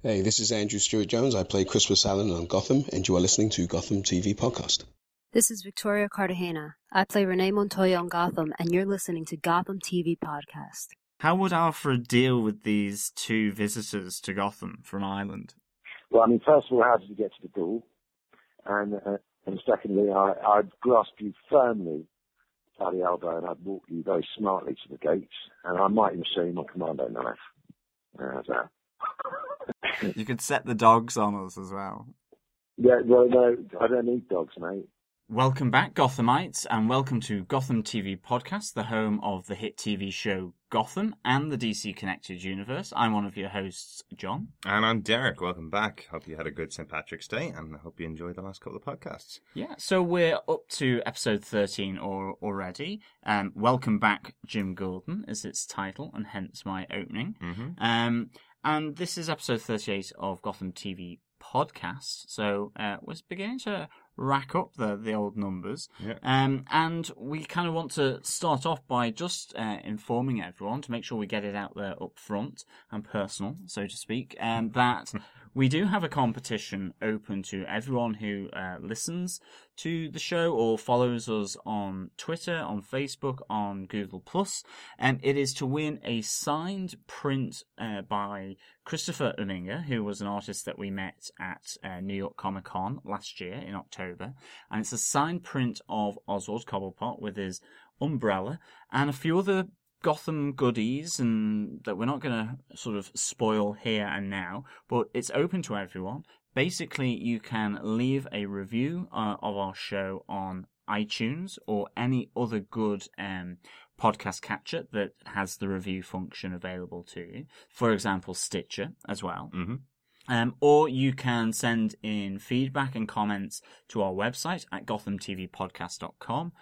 Hey, this is Andrew Stewart Jones. I play Crispus Allen on Gotham, and you are listening to Gotham TV Podcast. This is Victoria Cartagena. I play Renee Montoya on Gotham, and you're listening to Gotham TV Podcast. How would Alfred deal with these two visitors to Gotham from Ireland? Well, I mean, first of all, how did you get to the door? And, uh, and secondly, I, I'd grasp you firmly by the elbow and I'd walk you very smartly to the gates, and I might even show you my commando knife. How's that? You could set the dogs on us as well. Yeah, well, no, I don't need dogs, mate. Welcome back, Gothamites, and welcome to Gotham TV Podcast, the home of the hit TV show Gotham and the DC Connected Universe. I'm one of your hosts, John. And I'm Derek. Welcome back. Hope you had a good St. Patrick's Day and I hope you enjoyed the last couple of podcasts. Yeah, so we're up to episode 13 or, already. Um, welcome back, Jim Gordon, is its title, and hence my opening. Mm-hmm. Um, and this is episode 38 of Gotham TV Podcast. So uh, we're beginning to rack up the, the old numbers. Yeah. Um, and we kind of want to start off by just uh, informing everyone to make sure we get it out there up front and personal, so to speak, um, that we do have a competition open to everyone who uh, listens to the show or follows us on Twitter, on Facebook, on Google Plus, and it is to win a signed print uh, by Christopher Uninga, who was an artist that we met at uh, New York Comic Con last year in October, and it's a signed print of Oswald Cobblepot with his umbrella and a few other Gotham goodies and that we're not going to sort of spoil here and now, but it's open to everyone. Basically, you can leave a review uh, of our show on iTunes or any other good um, podcast catcher that has the review function available to you. For example, Stitcher as well. Mm-hmm. Um, or you can send in feedback and comments to our website at gothamtvpodcast.com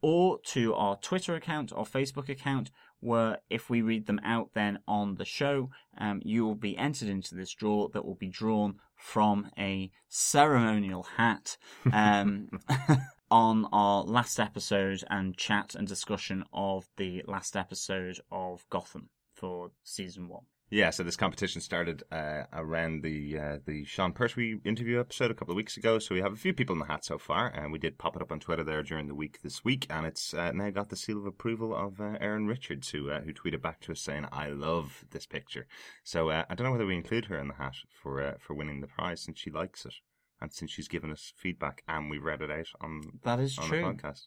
or to our Twitter account or Facebook account, where if we read them out then on the show, um, you will be entered into this draw that will be drawn from a ceremonial hat um, on our last episode and chat and discussion of the last episode of Gotham for season one. Yeah, so this competition started uh, around the uh, the Sean Pertwee interview episode a couple of weeks ago. So we have a few people in the hat so far, and we did pop it up on Twitter there during the week this week, and it's uh, now got the seal of approval of uh, Erin Richards, who uh, who tweeted back to us saying, "I love this picture." So uh, I don't know whether we include her in the hat for uh, for winning the prize since she likes it, and since she's given us feedback, and we read it out on That is on true. the podcast.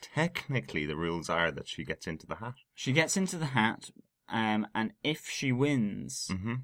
Technically, the rules are that she gets into the hat. She gets into the hat, um, and if she wins, Mm-hmm.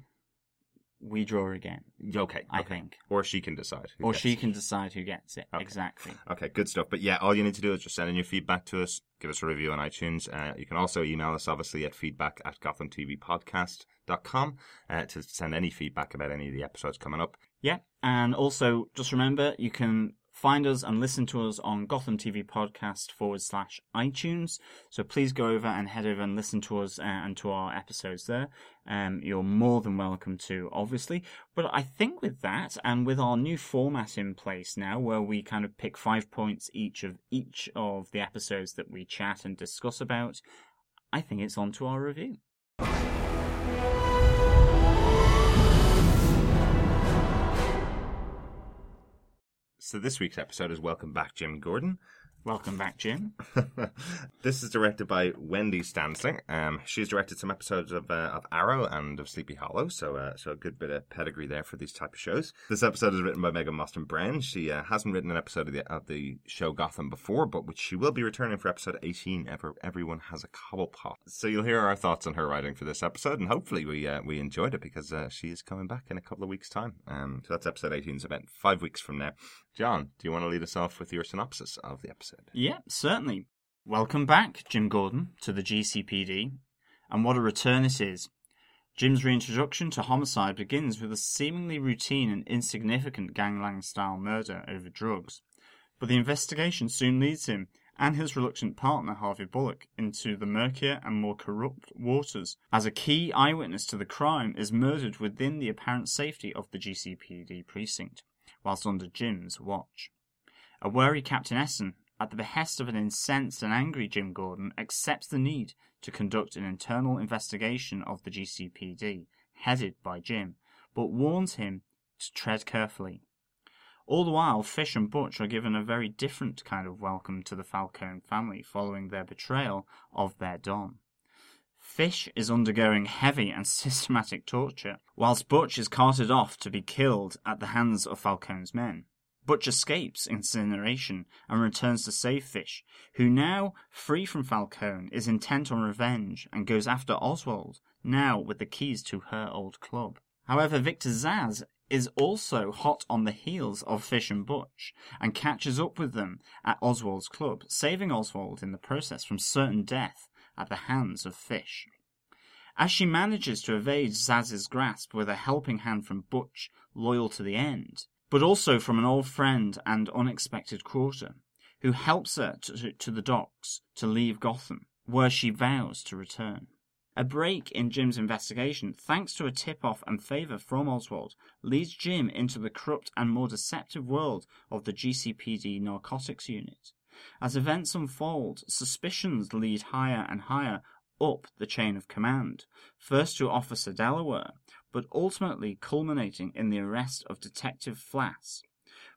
we draw again. Okay, I okay. think. or she can decide. Or gets she it. can decide who gets it. Okay. Exactly. Okay, good stuff. But yeah, all you need to do is just send in your feedback to us, give us a review on iTunes. Uh, you can also email us, obviously, at feedback at gothamtvpodcast.com uh, to send any feedback about any of the episodes coming up. Yeah. And also, just remember, you can find us and listen to us on Gotham TV Podcast forward slash iTunes. So please go over and head over and listen to us uh, and to our episodes there. Um, you're more than welcome to, obviously. But I think with that and with our new format in place now, where we kind of pick five points each of each of the episodes that we chat and discuss about, I think it's on to our review. So this week's episode is Welcome Back, Jim Gordon. Welcome back, Jim. this is directed by Wendey Stanzler. Um, she's directed some episodes of uh, of Arrow and of Sleepy Hollow, so uh, so a good bit of pedigree there for these type of shows. This episode is written by Megan Mostyn-Brown. She uh, hasn't written an episode of the of the show Gotham before, but which she will be returning for episode eighteen. Ever everyone has a cobblepot. So you'll hear our thoughts on her writing for this episode, and hopefully we uh, we enjoyed it because uh, she is coming back in a couple of weeks' time. Um, so that's episode eighteen. So about five weeks from now. John, do you want to lead us off with your synopsis of the episode? Yeah, certainly. Welcome back, Jim Gordon, to the GCPD. And what a return it is. Jim's reintroduction to homicide begins with a seemingly routine and insignificant gangland style murder over drugs. But the investigation soon leads him and his reluctant partner, Harvey Bullock, into the murkier and more corrupt waters, as a key eyewitness to the crime is murdered within the apparent safety of the GCPD precinct, whilst under Jim's watch. A wary Captain Essen, at the behest of an incensed and angry Jim Gordon, accepts the need to conduct an internal investigation of the GCPD, headed by Jim, but warns him to tread carefully. All the while, Fish and Butch are given a very different kind of welcome to the Falcone family following their betrayal of their Don. Fish is undergoing heavy and systematic torture, whilst Butch is carted off to be killed at the hands of Falcone's men. Butch escapes incineration and returns to save Fish, who now, free from Falcone, is intent on revenge and goes after Oswald, now with the keys to her old club. However, Victor Zsasz is also hot on the heels of Fish and Butch and catches up with them at Oswald's club, saving Oswald in the process from certain death at the hands of Fish. As she manages to evade Zsasz's grasp with a helping hand from Butch, loyal to the end, but also from an old friend and unexpected quarter, who helps her to, to the docks to leave Gotham, where she vows to return. A break in Jim's investigation, thanks to a tip off and favour from Oswald, leads Jim into the corrupt and more deceptive world of the GCPD narcotics unit. As events unfold, suspicions lead higher and higher up the chain of command, first to Officer Delaware, but ultimately culminating in the arrest of Detective Flass.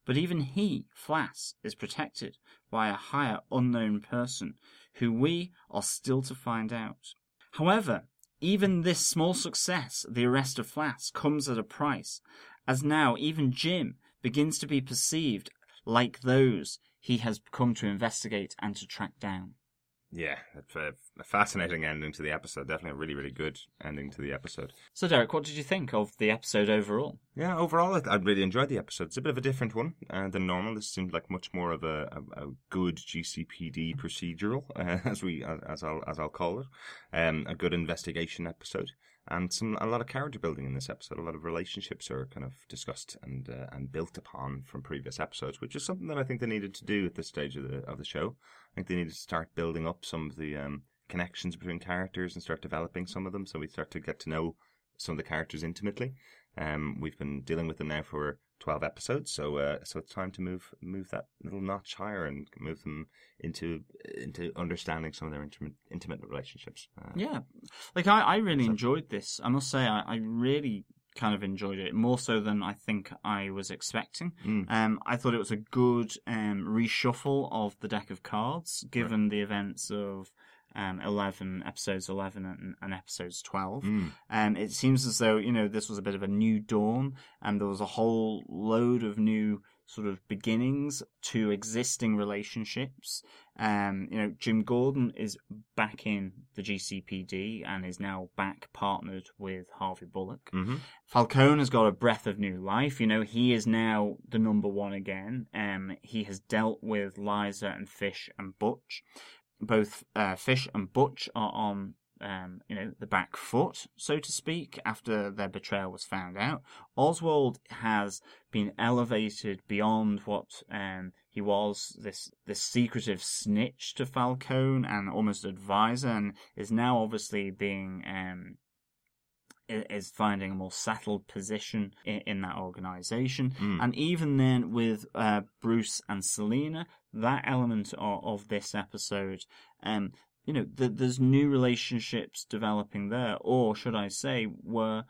But even he, Flass, is protected by a higher unknown person who we are still to find out. However, even this small success, the arrest of Flass, comes at a price, as now even Jim begins to be perceived like those he has come to investigate and to track down. Yeah, a, a fascinating ending to the episode. Definitely a really, really good ending to the episode. So, Derek, what did you think of the episode overall? Yeah, overall, I, I really enjoyed the episode. It's a bit of a different one uh, than normal. This seemed like much more of a, a, a good GCPD procedural, uh, as we as I'll as I'll call it, um, a good investigation episode and some a lot of character building in this episode. A lot of relationships are kind of discussed and uh, and built upon from previous episodes, which is something that I think they needed to do at this stage of the of the show. I think they needed to start building up some of the um, connections between characters and start developing some of them, so we start to get to know some of the characters intimately. Um, we've been dealing with them now for 12 episodes so uh, so it's time to move move that little notch higher and move them into into understanding some of their intimate intimate relationships uh, yeah like i, I really so. enjoyed this i must say I, I really kind of enjoyed it more so than I think I was expecting. Mm. Um, I thought it was a good um, reshuffle of the deck of cards, given right. the events of um, 11 episodes 11 and, and episodes 12 mm. um, it seems as though you know this was a bit of a new dawn and there was a whole load of new sort of beginnings to existing relationships. Um, you know jim gordon is back in the gcpd and is now back partnered with harvey bullock. Mm-hmm. falcone has got a breath of new life. You know he is now the number one again. Um, he has dealt with liza and fish and butch both uh, Fish and Butch are on, um, you know, the back foot, so to speak, after their betrayal was found out. Oswald has been elevated beyond what um, he was, this this secretive snitch to Falcone and almost advisor, and is now obviously being um, is finding a more settled position in, in that organization. Mm. And even then, with uh, Bruce and Selina, that element of, of this episode, um, you know, the, there's new relationships developing there, or should I say, were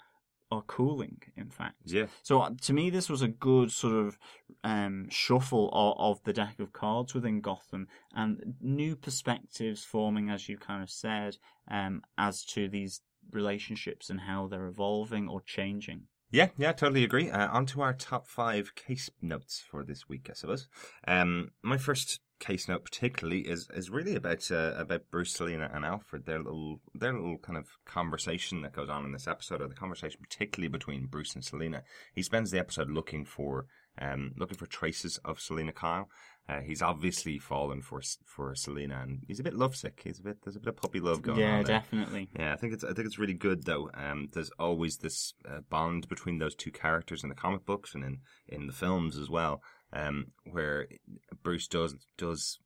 are cooling. In fact, yeah. So uh, to me, this was a good sort of um, shuffle of, of the deck of cards within Gotham, and new perspectives forming, as you kind of said, um, as to these relationships and how they're evolving or changing. Yeah, yeah, totally agree. Uh, on to our top five case notes for this week, I suppose. Um, my first case note, particularly, is is really about uh, about Bruce, Selina, and Alfred. Their little their little kind of conversation that goes on in this episode, or the conversation particularly between Bruce and Selina. He spends the episode looking for um, looking for traces of Selina Kyle. Uh, he's obviously fallen for for Selena, and he's a bit lovesick. He's a bit there's a bit of puppy love going yeah, on. Yeah, definitely. Yeah, I think it's I think it's really good though. Um, there's always this uh, bond between those two characters in the comic books and in in the films as well. Um, where Bruce does does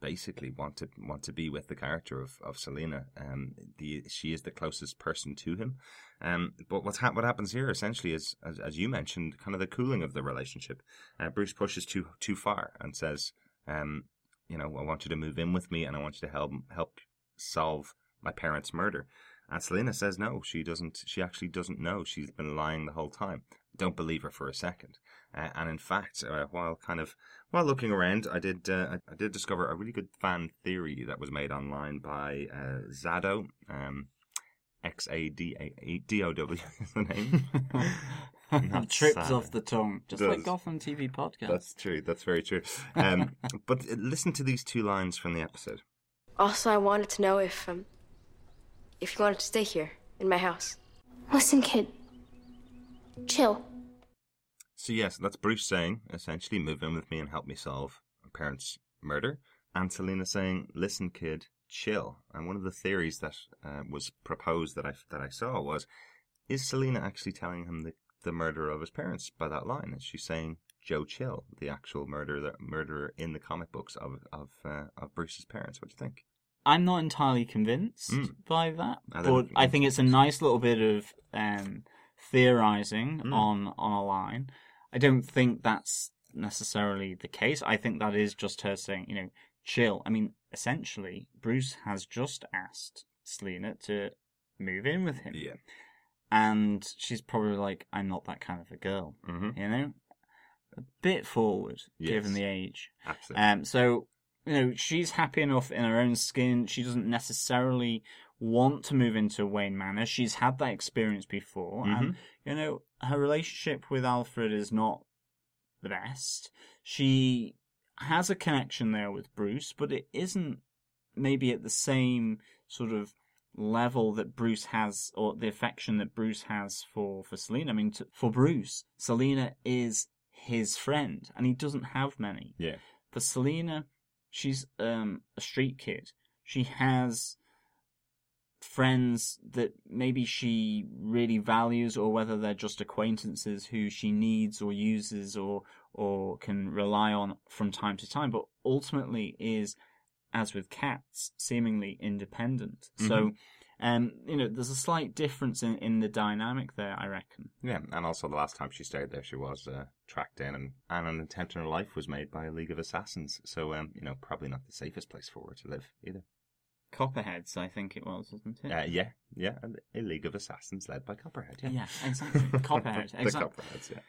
basically want to want to be with the character of of Selina. Um, the she is the closest person to him. Um, but what's ha- what happens here essentially is, as, as you mentioned, kind of the cooling of the relationship. Uh, Bruce pushes too too far and says, um, you know, I want you to move in with me, and I want you to help help solve my parents' murder. And Selena says no, she doesn't. She actually doesn't know. She's been lying the whole time. Don't believe her for a second. Uh, and in fact, uh, while kind of while looking around, I did uh, I, I did discover a really good fan theory that was made online by uh, Zado. Um, X A D A D O W is the name. Not Trips sad. off the tongue, just Does. like Gotham TV podcast. That's true. That's very true. Um, but listen to these two lines from the episode. Also, I wanted to know if um, if you wanted to stay here in my house. Listen, kid. Chill. So yes, that's Bruce saying essentially, move in with me and help me solve my parents' murder, and Selena saying, listen, kid, chill. And one of the theories that uh, was proposed that I that I saw was, is Selena actually telling him the the murder of his parents by that line? Is she saying Joe Chill, the actual murderer, the murderer in the comic books of of uh, of Bruce's parents? What do you think? I'm not entirely convinced Mm. by that, I but I think it's a nice little bit of um, theorizing Mm. on on a line. I don't think that's necessarily the case. I think that is just her saying, you know, chill. I mean, essentially, Bruce has just asked Selena to move in with him, Yeah. and she's probably like, "I'm not that kind of a girl," Mm-hmm. you know, a bit forward given the age. Absolutely. Um, so you know she's happy enough in her own skin. She doesn't necessarily want to move into Wayne Manor. She's had that experience before, and mm-hmm. you know her relationship with Alfred is not the best. She has a connection there with Bruce, but it isn't maybe at the same sort of level that Bruce has, or the affection that Bruce has for for Selena. I mean, to, for Bruce, Selena is his friend, and he doesn't have many. yeah. For Selena, she's um, a street kid. She has friends that maybe she really values, or whether they're just acquaintances who she needs or uses or or can rely on from time to time. But ultimately, is as with cats, seemingly independent. So. Um, you know, there's a slight difference in, in the dynamic there, I reckon. Yeah, and also the last time she stayed there, she was uh, tracked in, and, and an attempt on her life was made by a League of Assassins. So, um, you know, probably not the safest place for her to live either. Copperheads, I think it was, wasn't it? Uh, yeah, yeah, and a League of Assassins led by Copperhead. Yeah, Yeah, exactly. Copperhead, the exactly. Copperheads. Yeah.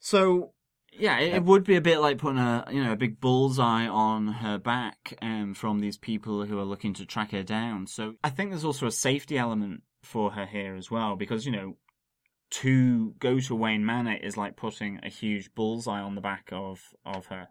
So yeah, it, it would be a bit like putting a you know a big bullseye on her back um, from these people who are looking to track her down. So I think there's also a safety element for her here as well because you know to go to Wayne Manor is like putting a huge bullseye on the back of of her,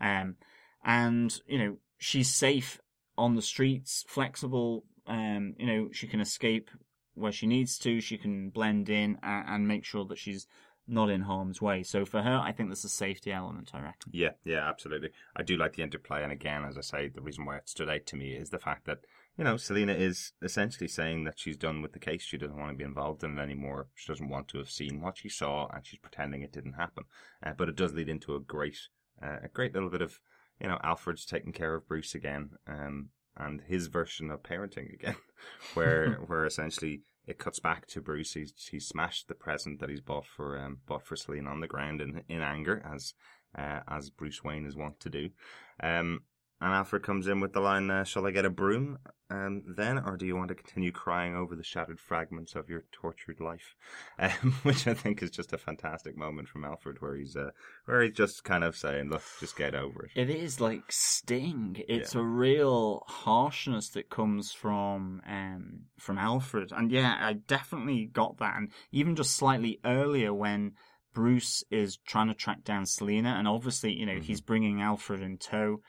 um, and you know she's safe on the streets, flexible. Um, you know she can escape where she needs to. She can blend in and, and make sure that she's not in harm's way. So for her, I think there's a safety element. I reckon. Yeah, yeah, absolutely. I do like the interplay, and again, as I say, the reason why it stood out to me is the fact that you know Selena is essentially saying that she's done with the case. She doesn't want to be involved in it anymore. She doesn't want to have seen what she saw, and she's pretending it didn't happen. Uh, but it does lead into a great, uh, a great little bit of you know Alfred's taking care of Bruce again, um, and his version of parenting again, where where essentially it cuts back to Bruce. He's he's smashed the present that he's bought for um bought for Selena on the ground in in anger, as uh, as Bruce Wayne is wont to do. Um, and Alfred comes in with the line, uh, "Shall I get a broom um, then, or do you want to continue crying over the shattered fragments of your tortured life?" Um, which I think is just a fantastic moment from Alfred, where he's uh, where he's just kind of saying, "Look, just get over it." It is like sting. It's a real harshness that comes from um from Alfred, and yeah, I definitely got that. And even just slightly earlier when Bruce is trying to track down Selena, and obviously you know he's bringing Alfred in tow.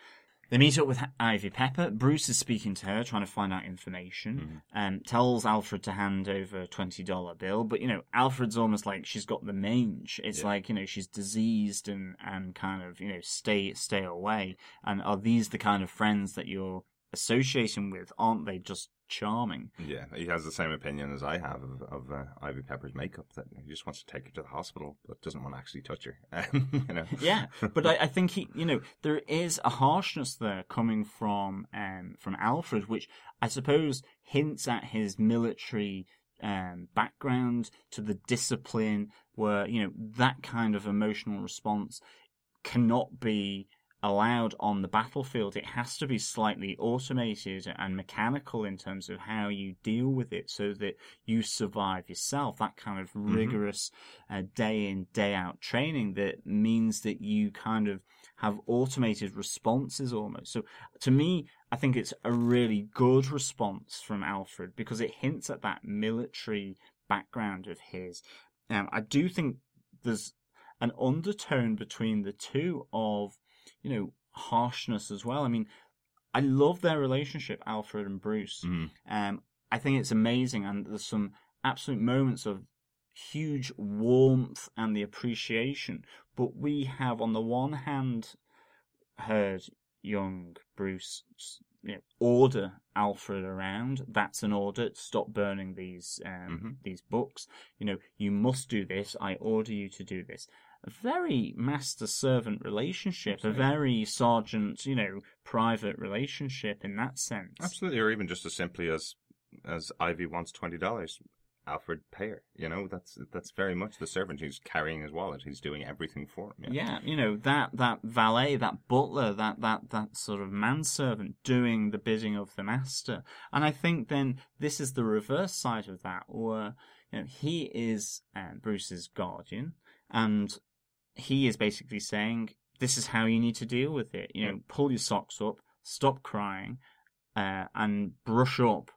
They meet up with Ivy Pepper. Bruce is speaking to her, trying to find out information. Um, tells Alfred to hand over a twenty dollar bill, but you know Alfred's almost like she's got the mange. It's Yeah. like you know she's diseased and and kind of you know stay stay away. And are these the kind of friends that you're associating with? Aren't they just charming? Yeah, he has the same opinion as I have of, of uh, Ivy Pepper's makeup. That he just wants to take her to the hospital, but doesn't want to actually touch her. Um, you know. Yeah, but I, I think he, you know, there is a harshness there coming from um from Alfred, which I suppose hints at his military um background to the discipline, where you know that kind of emotional response cannot be allowed on the battlefield. It has to be slightly automated and mechanical in terms of how you deal with it so that you survive yourself. That kind of rigorous uh, day in, day out training that means that you kind of have automated responses almost. So to me, I think it's a really good response from Alfred because it hints at that military background of his. Um, I do think there's an undertone between the two of you know, harshness as well. I mean, I love their relationship, Alfred and Bruce. Mm. Um, I think it's amazing, and there's some absolute moments of huge warmth and the appreciation. But we have, on the one hand, heard young Bruce you know, order Alfred around. That's an order. Stop burning these um, Mhm. these books. You know, you must do this. I order you to do this. A very master servant relationship. A very sergeant, you know, private relationship in that sense. Absolutely, or even just as simply as as Ivy wants twenty dollars, Alfred pay her. You know, that's that's very much the servant. He's carrying his wallet. He's doing everything for him. Yeah, you know that that valet, that butler, that that that sort of manservant doing the bidding of the master. And I think then this is the reverse side of that, where you know he is uh, Bruce's guardian, and he is basically saying, "This is how you need to deal with it. You know, pull your socks up, stop crying, uh, and brush up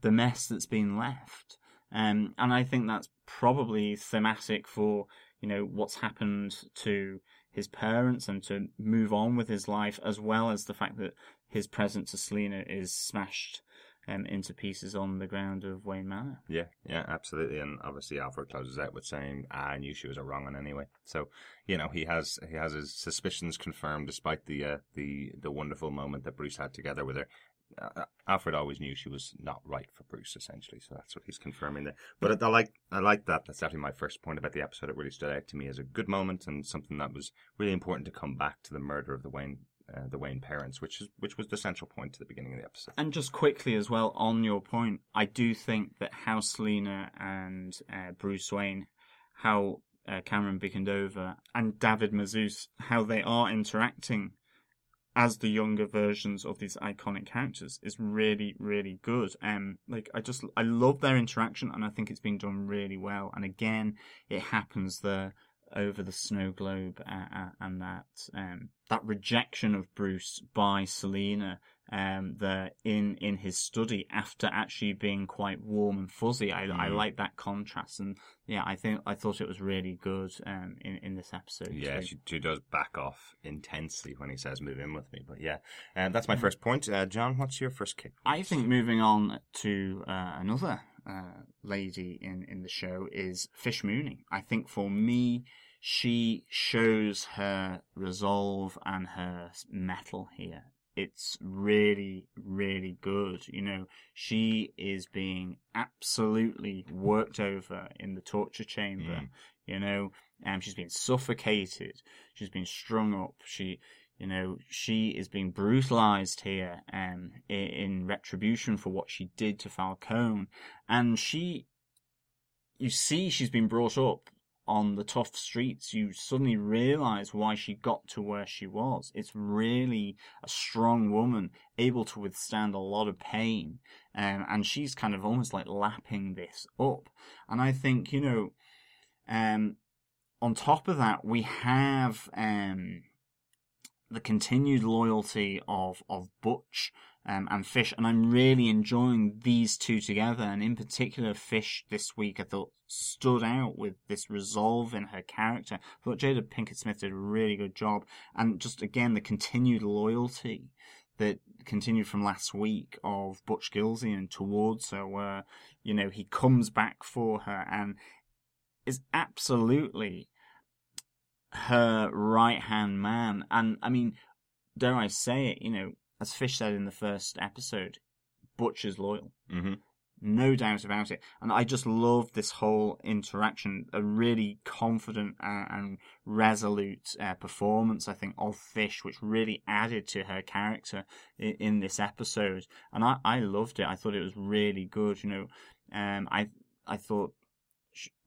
the mess that's been left." Um, and I think that's probably thematic for you know what's happened to his parents and to move on with his life, as well as the fact that his present to Selena is smashed um, into pieces on the ground of Wayne Manor. Yeah, yeah, absolutely. And obviously, Alfred closes out with saying, ah, "I knew she was a wrong one anyway." So, you know, he has he has his suspicions confirmed, despite the uh, the the wonderful moment that Bruce had together with her. Uh, Alfred always knew she was not right for Bruce, essentially. So that's what he's confirming there. But I, I like I like that. That's definitely my first point about the episode. It really stood out to me as a good moment and something that was really important to come back to the murder of the Wayne uh, the Wayne parents, which is which was the central point to the beginning of the episode. And just quickly as well, on your point, I do think that how Selena and uh, Bruce Wayne, how uh, Camren Bicondova and David Mazouz, how they are interacting as the younger versions of these iconic characters is really, really good. Um, like I just, I love their interaction, and I think it's been done really well. And again, it happens there over the snow globe, uh, uh, and that um, that rejection of Bruce by Selena um, there in in his study after actually being quite warm and fuzzy. I I Mm. like that contrast, and yeah, I think I thought it was really good um, in in this episode. Yeah, she, she does back off intensely when he says "move in with me." But yeah, um, that's my Mhm. first point. Uh, John, what's your first kick? I think moving on to uh, another uh, lady in, in the show is Fish Mooney. I think for me, she shows her resolve and her mettle here. It's really, really good. You know, she is being absolutely worked over in the torture chamber. Mm. You know, um, she's been suffocated. She's been strung up. She, you know, she is being brutalized here um, in, retribution for what she did to Falcone. And she, you see, she's been brought up on the tough streets. You suddenly realize why she got to where she was. It's really a strong woman, able to withstand a lot of pain. Um, and she's kind of almost like lapping this up. And I think, you know, um, on top of that, we have, um, the continued loyalty of of Butch um, and Fish, and I'm really enjoying these two together. And in particular, Fish this week I thought stood out with this resolve in her character. I thought Jada Pinkett Smith did a really good job, and just again the continued loyalty that continued from last week of Butch Gilzean towards her, where you know he comes back for her and is absolutely her right hand man. And I mean, dare I say it, you know, as Fish said in the first episode, Butcher's loyal. Mm-hmm. No doubt about it. And I just love this whole interaction. A really confident uh, and resolute uh, performance, I think, of Fish, which really added to her character in, in this episode. And I, I loved it. I thought it was really good. You know, um, I, I thought,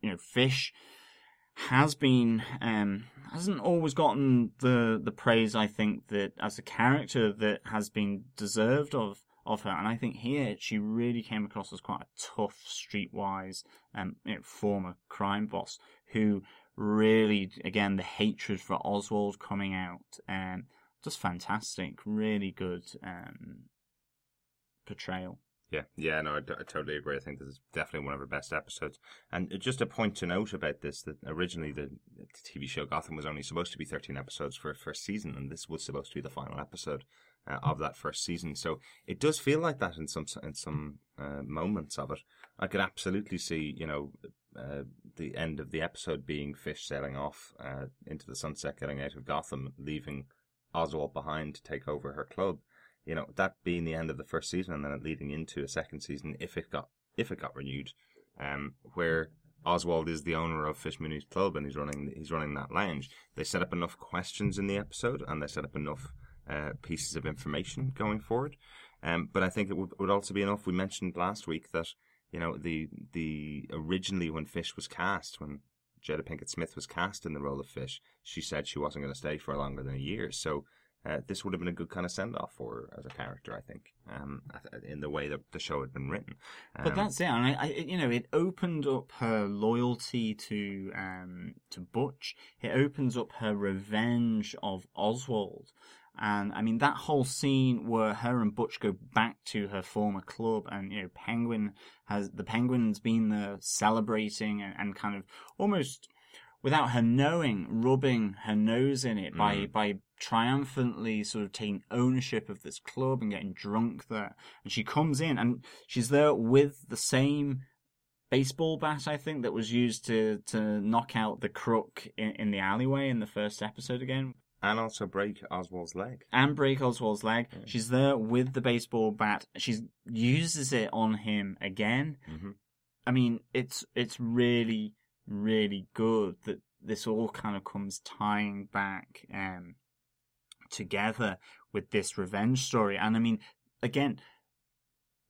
you know, Fish has been um, hasn't always gotten the the praise I think that as a character that has been deserved of of her. And I think here she really came across as quite a tough, streetwise, um, you know, former crime boss who really, again, the hatred for Oswald coming out, um, just fantastic, really good um, portrayal. Yeah, yeah, no, I, totally agree. I think this is definitely one of her best episodes. And just a point to note about this: that originally the, the TV show Gotham was only supposed to be thirteen episodes for a first season, and this was supposed to be the final episode uh, of that first season. So it does feel like that in some in some uh, moments of it. I could absolutely see, you know, uh, the end of the episode being Fish sailing off uh, into the sunset, getting out of Gotham, leaving Oswald behind to take over her club you know, that being the end of the first season and then leading into a second season if it got if it got renewed, um, where Oswald is the owner of Fish Mooney's club and he's running he's running that lounge. They set up enough questions in the episode and they set up enough uh, pieces of information going forward. Um, but I think it would, would also be enough. We mentioned last week that you know the the originally when Fish was cast when Jada Pinkett Smith was cast in the role of Fish, she said she wasn't going to stay for longer than a year. So uh, this would have been a good kind of send off for her as a character, I think, um, in the way that the show had been written. Um, but that's it. I, I, you know, it opened up her loyalty to um, to Butch. It opens up her revenge of Oswald. And I mean that whole scene where her and Butch go back to her former club, and you know Penguin has the Penguin's been there celebrating and, and kind of almost without her knowing, rubbing her nose in it by mm. by triumphantly sort of taking ownership of this club and getting drunk there. And she comes in and she's there with the same baseball bat, I think, that was used to to knock out the crook in, in the alleyway in the first episode again. And also break Oswald's leg. And break Oswald's leg. Yeah. She's there with the baseball bat. She uses it on him again. Mm-hmm. I mean, it's it's really really good that this all kind of comes tying back um, together with this revenge story. And I mean, again,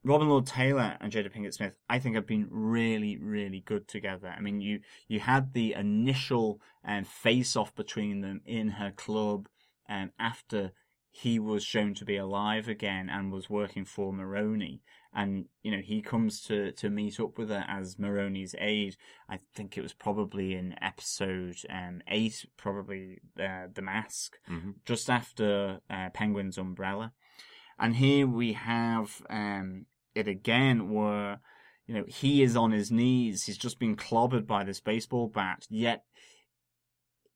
Robin Lord Taylor and Jada Pinkett Smith, I think, have been really, really good together. I mean, you you had the initial um, face off between them in her club um, after he was shown to be alive again and was working for Maroni. And, you know, he comes to, to meet up with her as Maroni's aide. I think it was probably in episode um, eight, probably uh, The Mask, mm-hmm. just after uh, Penguin's umbrella. And here we have um, it again where, you know, he is on his knees. He's just been clobbered by this baseball bat, yet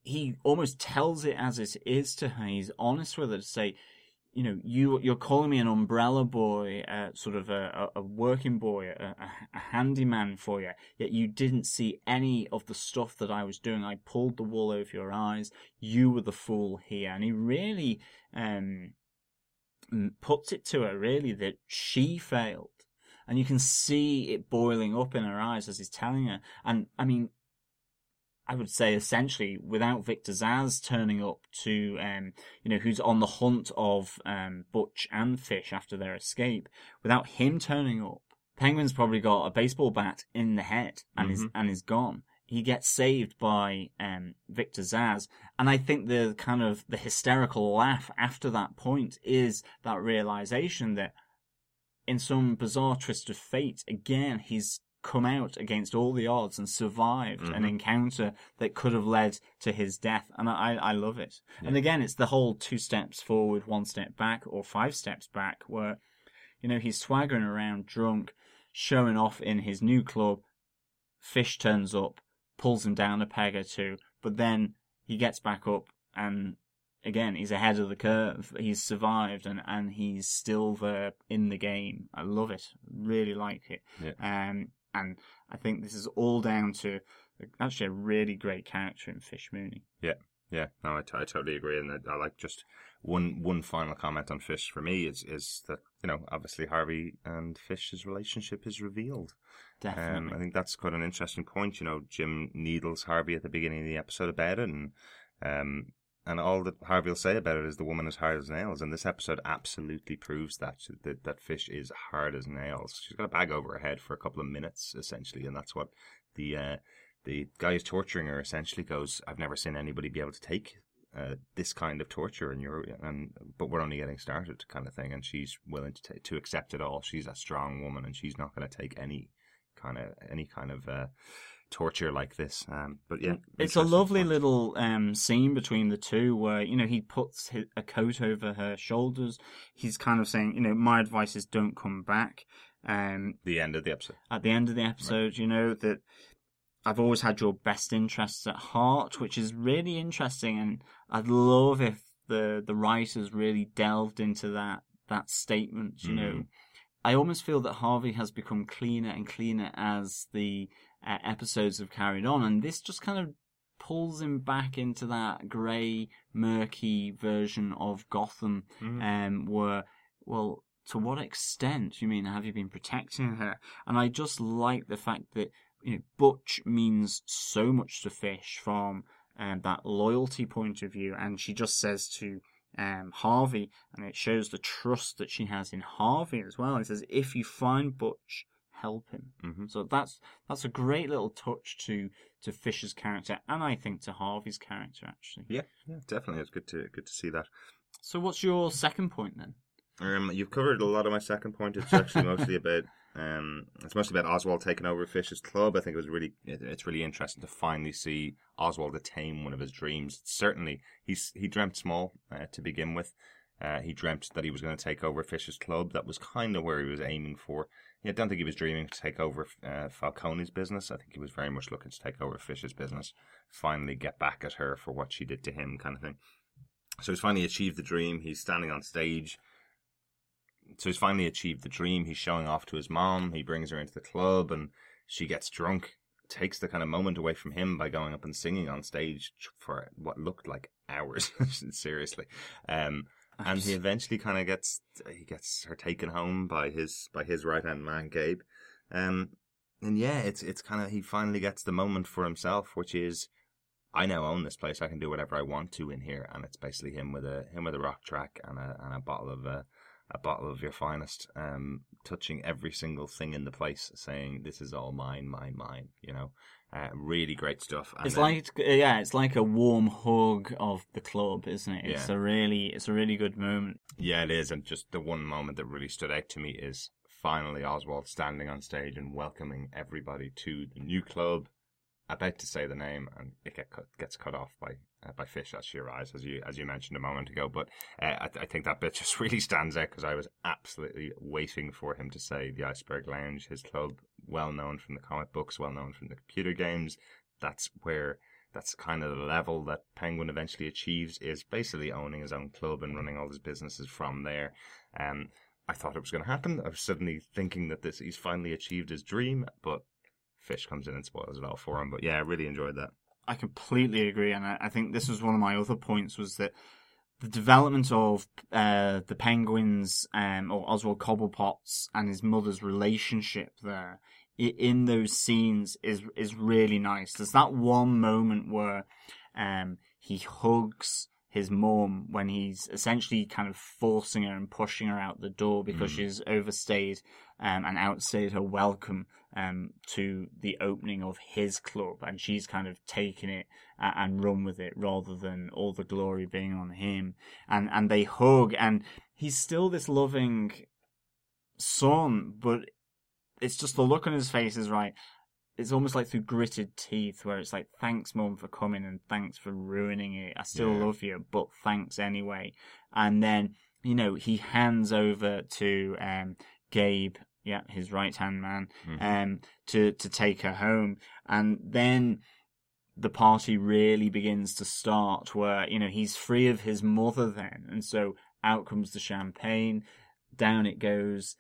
he almost tells it as it is to her. He's honest with her to say, you know, you you're calling me an umbrella boy, uh, sort of a, a, working boy, a, a, handyman for you. Yet you didn't see any of the stuff that I was doing. I pulled the wool over your eyes. You were the fool here, and he really um, puts it to her really that she failed, and you can see it boiling up in her eyes as he's telling her. And I mean, I would say essentially without Victor Zsasz turning up to, um, you know, who's on the hunt of um, Butch and Fish after their escape, without him turning up, Penguin's probably got a baseball bat in the head and mm-hmm. is and is gone. He gets saved by um, Victor Zsasz, and I think the kind of the hysterical laugh after that point is that realization that, in some bizarre twist of fate, again he's come out against all the odds and survived mm-hmm. an encounter that could have led to his death. And I, I love it. Yeah. And again, it's the whole two steps forward, one step back, or five steps back, where, you know, he's swaggering around drunk, showing off in his new club. Fish turns up, pulls him down a peg or two, but then he gets back up and again, he's ahead of the curve. He's survived and, and he's still there in the game. I love it. Really like it. Yeah. Um, and I think this is all down to actually a really great character in Fish Mooney. Yeah, yeah, no, I, t- I totally agree, and I, I like just one one final comment on Fish for me is is that you know obviously Harvey and Fish's relationship is revealed. Definitely, um, I think that's quite an interesting point. You know, Jim needles Harvey at the beginning of the episode about it, and um, and all that Harvey will say about it is the woman is hard as nails. And this episode absolutely proves that, that that fish is hard as nails. She's got a bag over her head for a couple of minutes, essentially, and that's what the uh, the guy who's torturing her essentially goes, "I've never seen anybody be able to take uh, this kind of torture, and you're and but we're only getting started, kind of thing." And she's willing to ta- to accept it all. She's a strong woman, and she's not going to take any kind of any kind of uh, torture like this. Um, but yeah, It's a lovely point. little um, scene between the two where, you know, he puts hi a coat over her shoulders. He's kind of saying, you know, my advice is don't come back. Um, the end of the episode. at the end of the episode, you know, that I've always had your best interests at heart, which is really interesting. And I'd love if the, the writers really delved into that, that statement, you know. Mhm. I almost feel that Harvey has become cleaner and cleaner as the uh, episodes have carried on, and this just kind of pulls him back into that grey, murky version of Gotham, Mhm. um, where, well, to what extent, you mean, have you been protecting her? And I just like the fact that, you know, Butch means so much to Fish from um, that loyalty point of view, and she just says to um, Harvey, and it shows the trust that she has in Harvey as well. It says, "If you find Butch, help him." Mhm. So that's that's a great little touch to to Fisher's character, and I think to Harvey's character actually. Yeah, yeah, definitely. It's good to good to see that. So what's your second point then? Um, you've covered a lot of my second point. It's actually mostly about um, it's mostly about Oswald taking over Fisher's club. I think it was really it, it's really interesting to finally see Oswald attain one of his dreams. Certainly, he's he dreamt small uh, to begin with. Uh, he dreamt that he was going to take over Fisher's club. That was kind of where he was aiming for. Yeah, I don't think he was dreaming to take over uh, Falcone's business. I think he was very much looking to take over Fish's business, finally get back at her for what she did to him, kind of thing. So he's finally achieved the dream. He's standing on stage so he's finally achieved the dream. He's showing off to his mom. He brings her into the club, and she gets drunk. Takes the kind of moment away from him by going up and singing on stage for what looked like hours. Seriously, um, and he eventually kind of gets he gets her taken home by his by his right hand man Gabe, um, and yeah, it's it's kind of he finally gets the moment for himself, which is I now own this place. I can do whatever I want to in here, and it's basically him with a him with a rock track and a and a bottle of uh, a bottle of your finest, um, touching every single thing in the place, saying this is all mine, mine, mine. You know, uh, really great stuff. And It's then- like yeah, it's like a warm hug of the club, isn't it? It's Yeah. a really it's a really good moment. Yeah, it is. And just the one moment that really stood out to me is finally Oswald standing on stage and welcoming everybody to the new club. About to say the name, and it get cut, gets cut off by uh, by Fish as she arrives, as you as you mentioned a moment ago. But uh, I, I think that bit just really stands out because I was absolutely waiting for him to say the Iceberg Lounge, his club, well known from the comic books, well known from the computer games. That's where that's kind of the level that Penguin eventually achieves is basically owning his own club and running all his businesses from there. Um, I thought it was going to happen. I was suddenly thinking that this he's finally achieved his dream, but Fish comes in and spoils it all for him. But yeah, I really enjoyed that. I completely agree, and I, think this was one of my other points was that the development of uh, the penguins um, or Oswald Cobblepot's and his mother's relationship there in those scenes is is really nice. There's that one moment where um, he hugs his mom when he's essentially kind of forcing her and pushing her out the door because Mm. she's overstayed um, and outstayed her welcome um, to the opening of his club, and she's kind of taken it and run with it rather than all the glory being on him. And and they hug, and he's still this loving son, but it's just the look on his face is right. It's almost like through gritted teeth, where it's like, "Thanks, mom for coming, and thanks for ruining it. I still Yeah. love you, but thanks anyway." And then you know he hands over to um, Gabe, yeah, his right hand man, Mhm. um, to to take her home, and then the party really begins to start. Where you know he's free of his mother then, and so out comes the champagne, down it goes.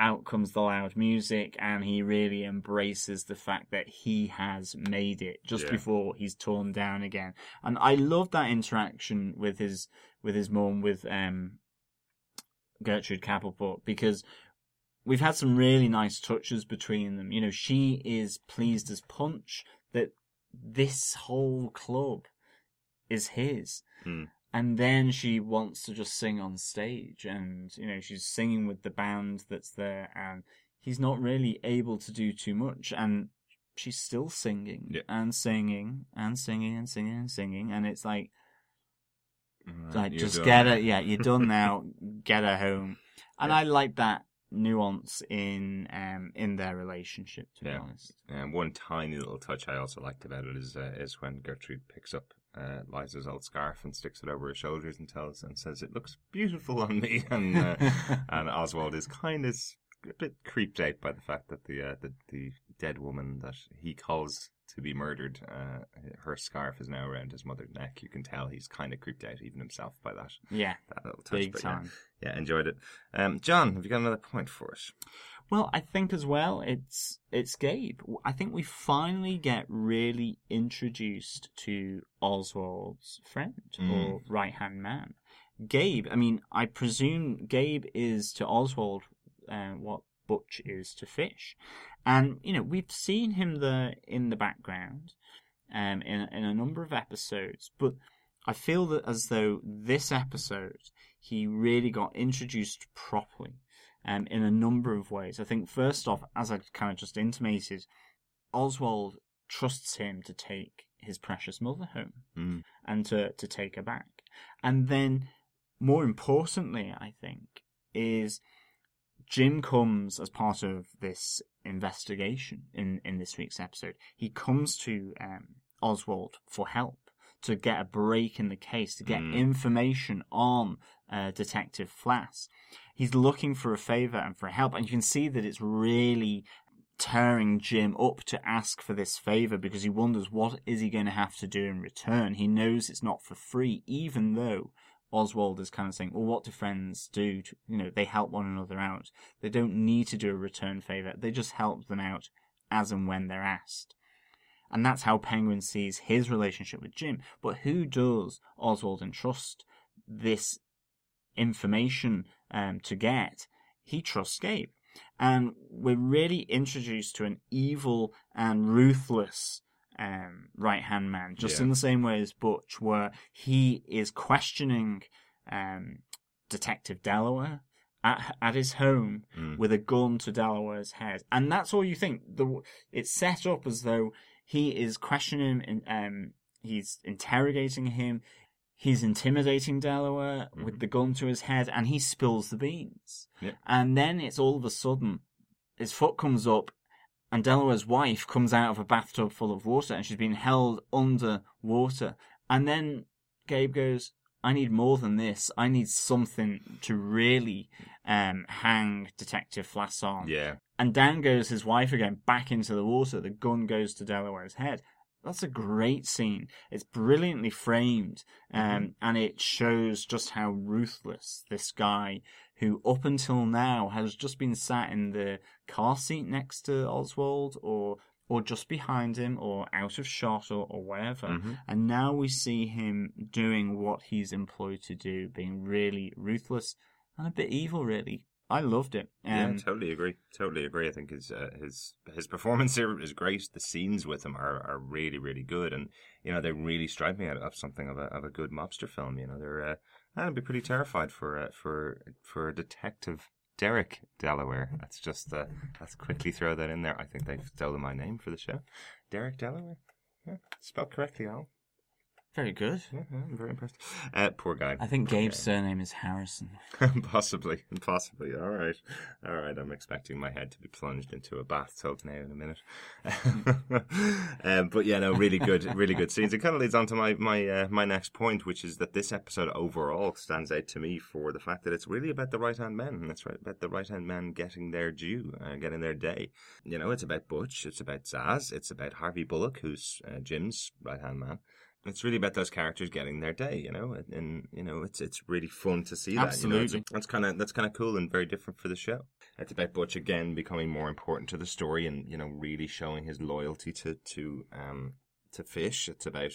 Out comes the loud music, and he really embraces the fact that he has made it just Yeah. before he's torn down again. And I love that interaction with his with his mom, with um Gertrude Kapelput, because we've had some really nice touches between them. You know, she is pleased as punch that this whole club is his. Hmm. And then she wants to just sing on stage and, you know, she's singing with the band that's there and he's not really able to do too much. And she's still singing Yeah. and singing and singing and singing and singing, and it's like, like just done. get her, yeah, you're done now, get her home, and Yeah. I like that nuance in um in their relationship. To be honest, And one tiny little touch I also liked about it is uh, is when Gertrude picks up uh, Liza's old scarf and sticks it over her shoulders and tells and says it looks beautiful on me, and uh, and Oswald is kind of a bit creeped out by the fact that the uh, the the dead woman that he caused to be murdered, uh, her scarf is now around his mother's neck. You can tell he's kind of creeped out even himself by that yeah, that little touch. big but yeah. time. Yeah, enjoyed it. Um, John, have you got another point for us? Well, I think as well, it's it's Gabe. I think we finally get really introduced to Oswald's friend or right hand man, Gabe. I mean, I presume Gabe is to Oswald uh, what Butch is to Fish, and you know we've seen him there in the background, um, in in a number of episodes, but I feel that as though this episode he really got introduced properly um, in a number of ways. I think, first off, as I kind of just intimated, Oswald trusts him to take his precious mother home Mm. and to, to take her back. And then, more importantly, I think, is Jim comes as part of this investigation in, in this week's episode. He comes to um, Oswald for help to get a break in the case, to get Mm. information on uh, Detective Flass. He's looking for a favor and for help, and you can see that it's really tearing Jim up to ask for this favor because he wonders what is he going to have to do in return. He knows it's not for free, even though Oswald is kind of saying, "Well, what do friends do? To, you know, they help one another out. They don't need to do a return favor. They just help them out as and when they're asked." And that's how Penguin sees his relationship with Jim. But who does Oswald entrust this information um, to get? He trusts Gabe. And we're really introduced to an evil and ruthless um, right hand man, just Yeah. in the same way as Butch, where he is questioning um, Detective Delaware at, at his home Mm. with a gun to Delaware's head. And that's all you think. The, it's set up as though he is questioning him, and um, he's interrogating him, he's intimidating Delaware with the gun to his head, and he spills the beans. Yeah. And then it's all of a sudden, his foot comes up, and Delaware's wife comes out of a bathtub full of water, and she's been held under water. And then Gabe goes, I need more than this. I need something to really um, hang Detective Flass on. Yeah. And down goes his wife again, back into the water. The gun goes to Delaware's head. That's a great scene. It's brilliantly framed, um, and it shows just how ruthless this guy, who up until now has just been sat in the car seat next to Oswald, or or just behind him, or out of shot, or, or wherever. Mhm. And now we see him doing what he's employed to do, being really ruthless and a bit evil, really. I loved it. Yeah, Um, totally agree. Totally agree. I think his uh, his his performance here is great. The scenes with him are, are really really good, and you know they really strike me out of something of a of a good mobster film. You know they're uh, I'd be pretty terrified for uh, for for Detective Derek Delaware. Let's just uh, let's quickly throw that in there. I think they've stolen my name for the show, Derek Delaware. Yeah, spelled correctly, Al. Very good. Yeah, yeah, I'm very impressed. Uh, poor guy. I think Gabe's surname is Harrison. possibly, possibly. All right, all right. I'm expecting my head to be plunged into a bathtub now in a minute. um, but yeah, no, really good, really good scenes. It kind of leads on to my my uh, my next point, which is that this episode overall stands out to me for the fact that it's really about the right hand men, and it's right about the right hand men getting their due, uh, getting their day. You know, it's about Butch, it's about Zsasz, it's about Harvey Bullock, who's uh, Jim's right hand man it's really about those characters getting their day, you know, and, and you know, it's it's really fun to see that. You know, Absolutely. That's kind of that's kind of cool and very different for the show. It's about Butch again becoming more important to the story, and you know, really showing his loyalty to to um to Fish. It's about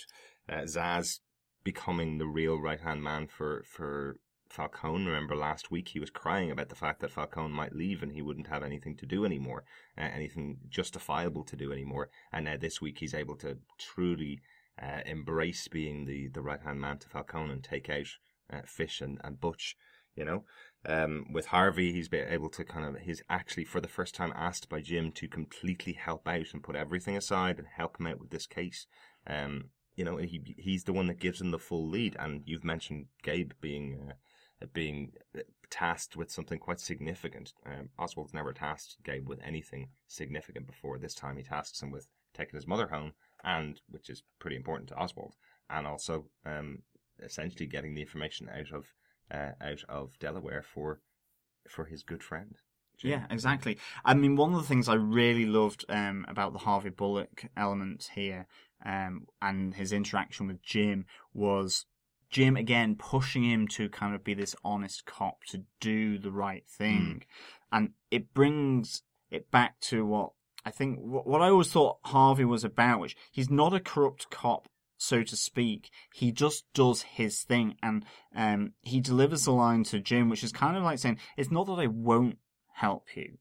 uh, Zsasz becoming the real right hand man for for Falcone. Remember last week he was crying about the fact that Falcone might leave and he wouldn't have anything to do anymore, uh, anything justifiable to do anymore. And now this week he's able to truly uh, embrace being the, the right hand man to Falcone and take out uh, Fish and, and Butch. You know, um, with Harvey, he's been able to kind of he's actually for the first time asked by Jim to completely help out and put everything aside and help him out with this case. Um, you know, he he's the one that gives him the full lead. And you've mentioned Gabe being uh, being tasked with something quite significant. Um, Oswald's never tasked Gabe with anything significant before. This time, he tasks him with taking his mother home, and which is pretty important to Oswald, and also um, essentially getting the information out of uh, out of Delaware for for his good friend. Jim. Yeah, exactly. I mean, one of the things I really loved um, about the Harvey Bullock element here um, and his interaction with Jim was Jim again pushing him to kind of be this honest cop to do the right thing, mm. and it brings it back to what I think what I always thought Harvey was about, which he's not a corrupt cop so to speak. He just does his thing, and um, he delivers the line to Jim, which is kind of like saying, "It's not that I won't help you,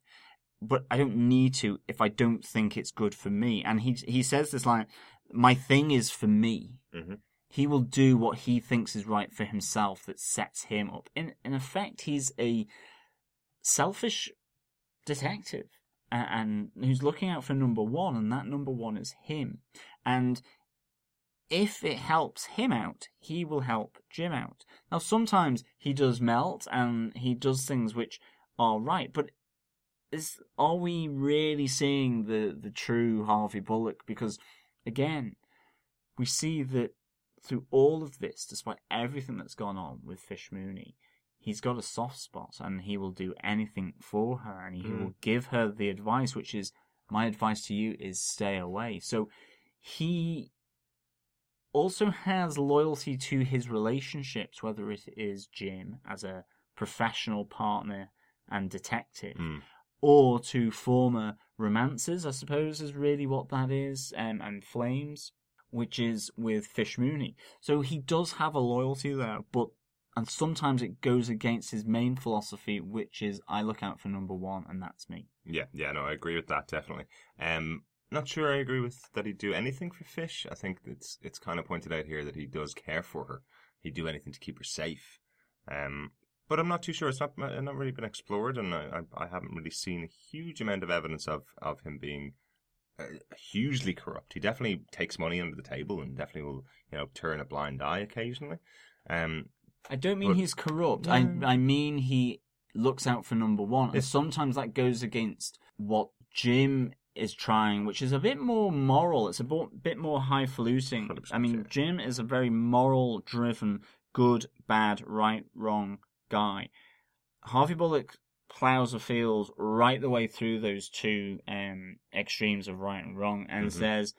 but I don't need to if I don't think it's good for me." And he he says this line, "My thing is for me." Mm-hmm. He will do what he thinks is right for himself that sets him up. In in effect, he's a selfish detective and who's looking out for number one, and that number one is him. And if it helps him out, he will help Jim out. Now, sometimes he does melt and he does things which are right, but is are we really seeing the the true Harvey Bullock? Because again, we see that through all of this, despite everything that's gone on with Fish Mooney, he's got a soft spot and he will do anything for her and he mm. will give her the advice, which is my advice to you is stay away. So he also has loyalty to his relationships, whether it is Jim as a professional partner and detective, mm. or to former romances, I suppose is really what that is, um, and flames, which is with Fish Mooney. So he does have a loyalty there, but and sometimes it goes against his main philosophy, which is I look out for number one, and that's me. Yeah, yeah, no, I agree with that definitely. Um, not sure I agree with that he'd do anything for Fish. I think it's it's kind of pointed out here that he does care for her. He'd do anything to keep her safe. Um, but I'm not too sure. It's not not really been explored, and I, I, I haven't really seen a huge amount of evidence of of him being uh, hugely corrupt. He definitely takes money under the table, and definitely will you know turn a blind eye occasionally. Um, I don't mean but, he's corrupt. I I mean he looks out for number one, and sometimes that goes against what Jim is trying, which is a bit more moral. It's a bit more highfalutin. I mean, Jim is a very moral driven, good, bad, right, wrong guy. Harvey Bullock plows a field right the way through those two um, extremes of right and wrong and mm-hmm. says,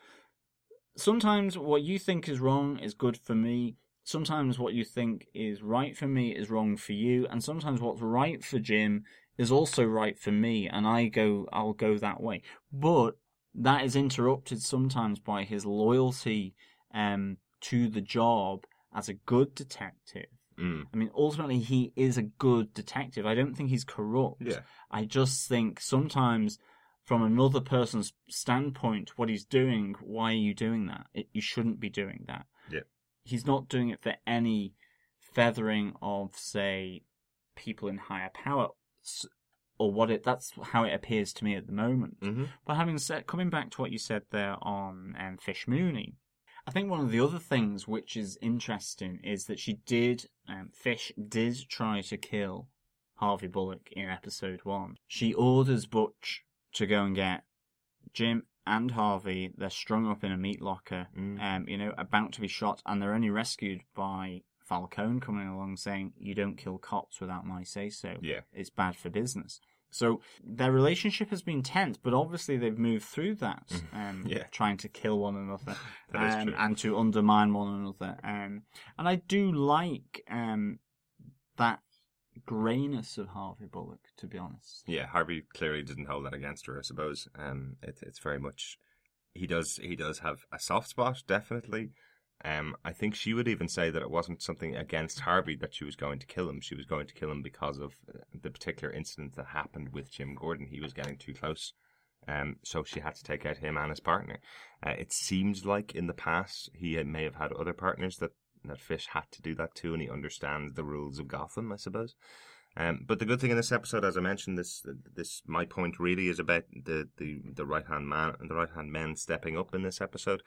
sometimes what you think is wrong is good for me. Sometimes what you think is right for me is wrong for you. And sometimes what's right for Jim is also right for me, and I go, I'll go that way. But that is interrupted sometimes by his loyalty um, to the job as a good detective. Mm. I mean, ultimately, he is a good detective. I don't think he's corrupt. Yeah. I just think sometimes, from another person's standpoint, what he's doing, why are you doing that? It, you shouldn't be doing that. Yeah. He's not doing it for any feathering of, say, people in higher power or what it that's how it appears to me at the moment. Mm-hmm. But having said, coming back to what you said there on um, Fish Mooney, I think one of the other things which is interesting is that she did um, Fish did try to kill Harvey Bullock in episode one. She orders Butch to go and get Jim and Harvey. They're strung up in a meat locker, mm. um, you know, about to be shot, and they're only rescued by Falcone coming along saying, You don't kill cops without my say so. Yeah. It's bad for business. So their relationship has been tense, but obviously they've moved through that, mm-hmm. um, yeah. trying to kill one another um, and to undermine one another. Um, and I do like um, that greyness of Harvey Bullock, to be honest. Yeah, Harvey clearly didn't hold that against her. I suppose. Um, it, it's very much he does. He does have a soft spot, definitely. Um, I think she would even say that it wasn't something against Harvey that she was going to kill him. She was going to kill him because of uh, the particular incident that happened with Jim Gordon. He was getting too close. Um, so she had to take out him and his partner. Uh, it seems like in the past he may have had other partners that that Fish had to do that too, and he understands the rules of Gotham, I suppose. Um, but the good thing in this episode, as I mentioned, this this my point really is about the the, the right hand man and the right hand men stepping up in this episode.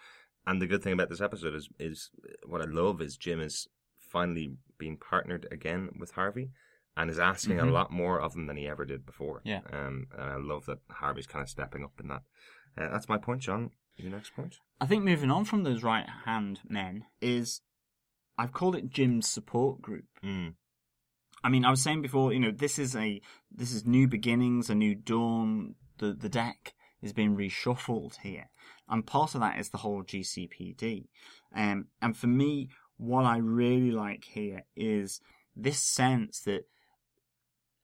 And the good thing about this episode is is what I love is Jim is finally being partnered again with Harvey and is asking Mhm. a lot more of him than he ever did before. Yeah. Um, and I love that Harvey's kind of stepping up in that. Uh, that's my point, John. Your next point. I think moving on from those right hand men is I've called it Jim's support group. Mm. I mean, I was saying before, you know, this is a this is new beginnings, a new dawn. The the deck is being reshuffled here, and part of that is the whole GCPD. Um, and for me, what I really like here is this sense that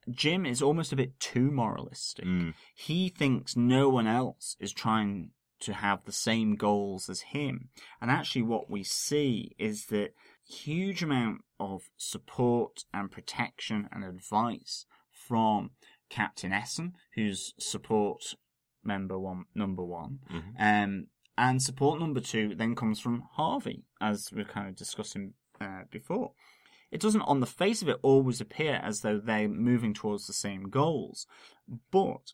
Jim is almost a bit too moralistic. Mm. He thinks no one else is trying to have the same goals as him. And actually, what we see is that huge amount of support and protection and advice from Captain Essen, who's support member one, number one, Mhm. um, and support number two then comes from Harvey, as we are kind of discussing uh, before. It doesn't, on the face of it, always appear as though they're moving towards the same goals, but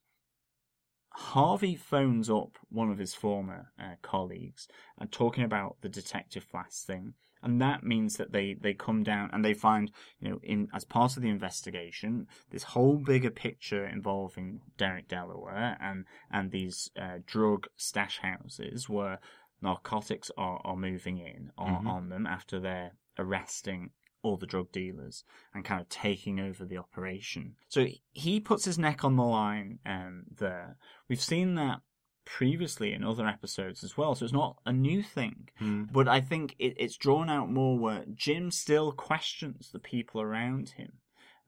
Harvey phones up one of his former uh, colleagues and talking about the detective Flass thing, and that means that they they come down and they find you know in as part of the investigation this whole bigger picture involving Derek Delaware and and these uh, drug stash houses where narcotics are, are moving in on, Mhm. on them after they're arresting all the drug dealers and kind of taking over the operation. So he puts his neck on the line um, there. We've seen that previously in other episodes as well, so it's not a new thing. Mm. But I think it, it's drawn out more where Jim still questions the people around him